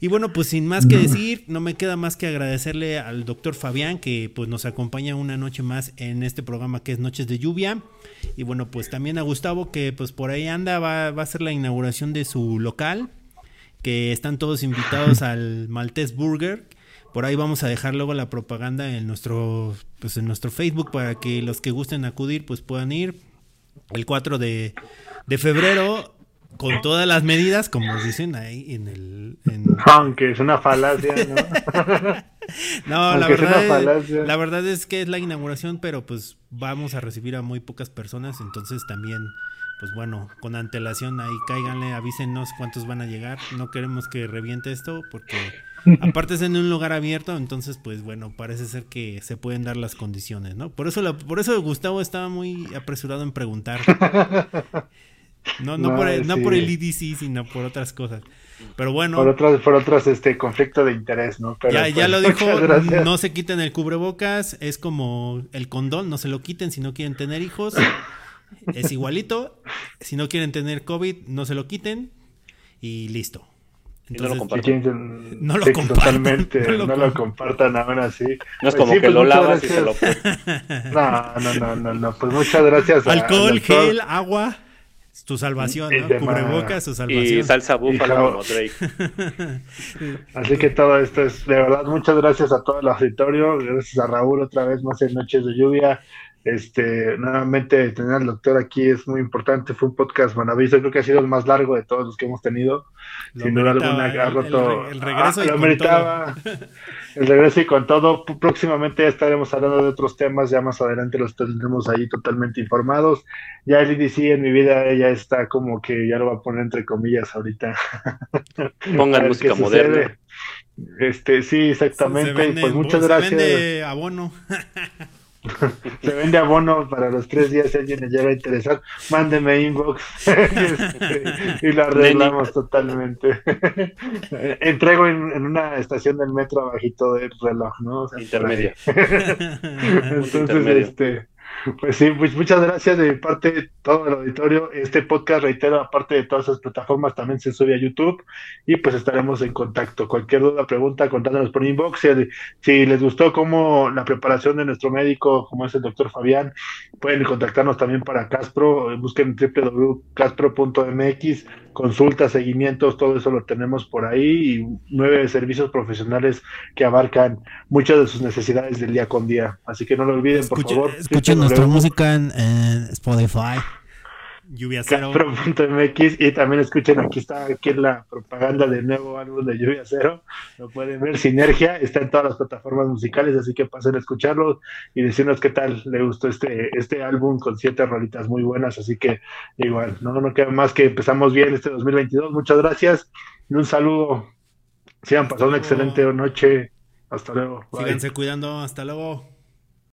Y bueno, pues sin más que decir, no me queda más que agradecerle al doctor Fabián que pues nos acompaña una noche más en este programa que es Noches de Lluvia. Y bueno, pues también a Gustavo que pues por ahí anda, va, va a ser la inauguración de su local, que están todos invitados al Maltese Burger. Por ahí vamos a dejar luego la propaganda en nuestro, pues en nuestro Facebook para que los que gusten acudir pues puedan ir. El 4 de, de febrero con todas las medidas, como dicen ahí en el... En... Aunque es una falacia, ¿no? [LAUGHS] no, la verdad, es, la verdad es que es la inauguración, pero pues vamos a recibir a muy pocas personas, entonces también, pues bueno, con antelación ahí cáiganle, avísenos cuántos van a llegar, no queremos que reviente esto porque aparte es en un lugar abierto, entonces pues bueno, parece ser que se pueden dar las condiciones, ¿no? Por eso, la, por eso Gustavo estaba muy apresurado en preguntar. [LAUGHS] No, no, por, el, no por el EDC, sino por otras cosas. Pero bueno. Por otras, por otras este conflicto de interés, ¿no? Pero, ya, ya pues, lo [LAUGHS] dijo, no se quiten el cubrebocas, es como el condón, no se lo quiten si no quieren tener hijos. es [LAUGHS] igualito. Si no quieren tener COVID, no se lo quiten. Y listo. Entonces, no lo compartan. No lo sí, compartan. Totalmente, no lo, no lo compartan aún así. No es como sí, que pues, lo muchas lavas y se lo gracias. [LAUGHS] No, no, no, no, no, pues muchas gracias. a- Alcohol, al doctor. gel, agua. Tu salvación, ¿no? tema- Cubrebocas, su salvación. Y salsa búfalo Hijo. como Drake. [LAUGHS] Así que todo esto es de verdad muchas gracias a todo el auditorio, gracias a Raúl otra vez más en Noches de Lluvia. Este, nuevamente tener al doctor aquí es muy importante, fue un podcast maravilloso, creo que ha sido el más largo de todos los que hemos tenido. Lo Sin duda alguna ha el- roto. el, el regreso Ah, y lo con meritaba. El regreso y con todo. Próximamente estaremos hablando de otros temas, ya más adelante los tendremos ahí totalmente informados. Ya el EDC en mi vida ya está como que ya lo va a poner entre comillas ahorita. [LAUGHS] Pongan música moderna. Este, sí, Se exactamente. vende, pues muchas se gracias. vende abono. [LAUGHS] [LAUGHS] Se vende abono para los tres días. Si alguien le llega a interesar, mándeme inbox [LAUGHS] Este, y lo arreglamos totalmente. [LAUGHS] Entrego en, en una estación del metro abajito del reloj, ¿no? O sea, Intermedia. Entonces, intermedio. este, pues sí, pues muchas gracias de mi parte todo el auditorio. Este podcast, reitero, aparte de todas esas plataformas, también se sube a YouTube y pues estaremos en contacto. Cualquier duda, pregunta, contándonos por inbox. Si, si les gustó como la preparación de nuestro médico, como es el doctor Fabián, pueden contactarnos también para Caspro. Busquen www.caspro.mx, consultas, seguimientos, todo eso lo tenemos por ahí y nueve servicios profesionales que abarcan muchas de sus necesidades del día con día. Así que no lo olviden, por Escuche- favor. escúchenos nuestra música en, Spotify. Lluvia Cero. MX y también escuchen, aquí está aquí la propaganda del nuevo álbum de Lluvia Cero. Lo pueden ver, Sinergia, está en todas las plataformas musicales, así que pasen a escucharlo y decirnos qué tal le gustó este, este álbum con siete rolitas muy buenas. Así que igual, no, no queda más que empezamos bien este 2022. Muchas gracias y un saludo. Sigan pasando una excelente noche. Hasta luego. Síganse cuidando. Hasta luego.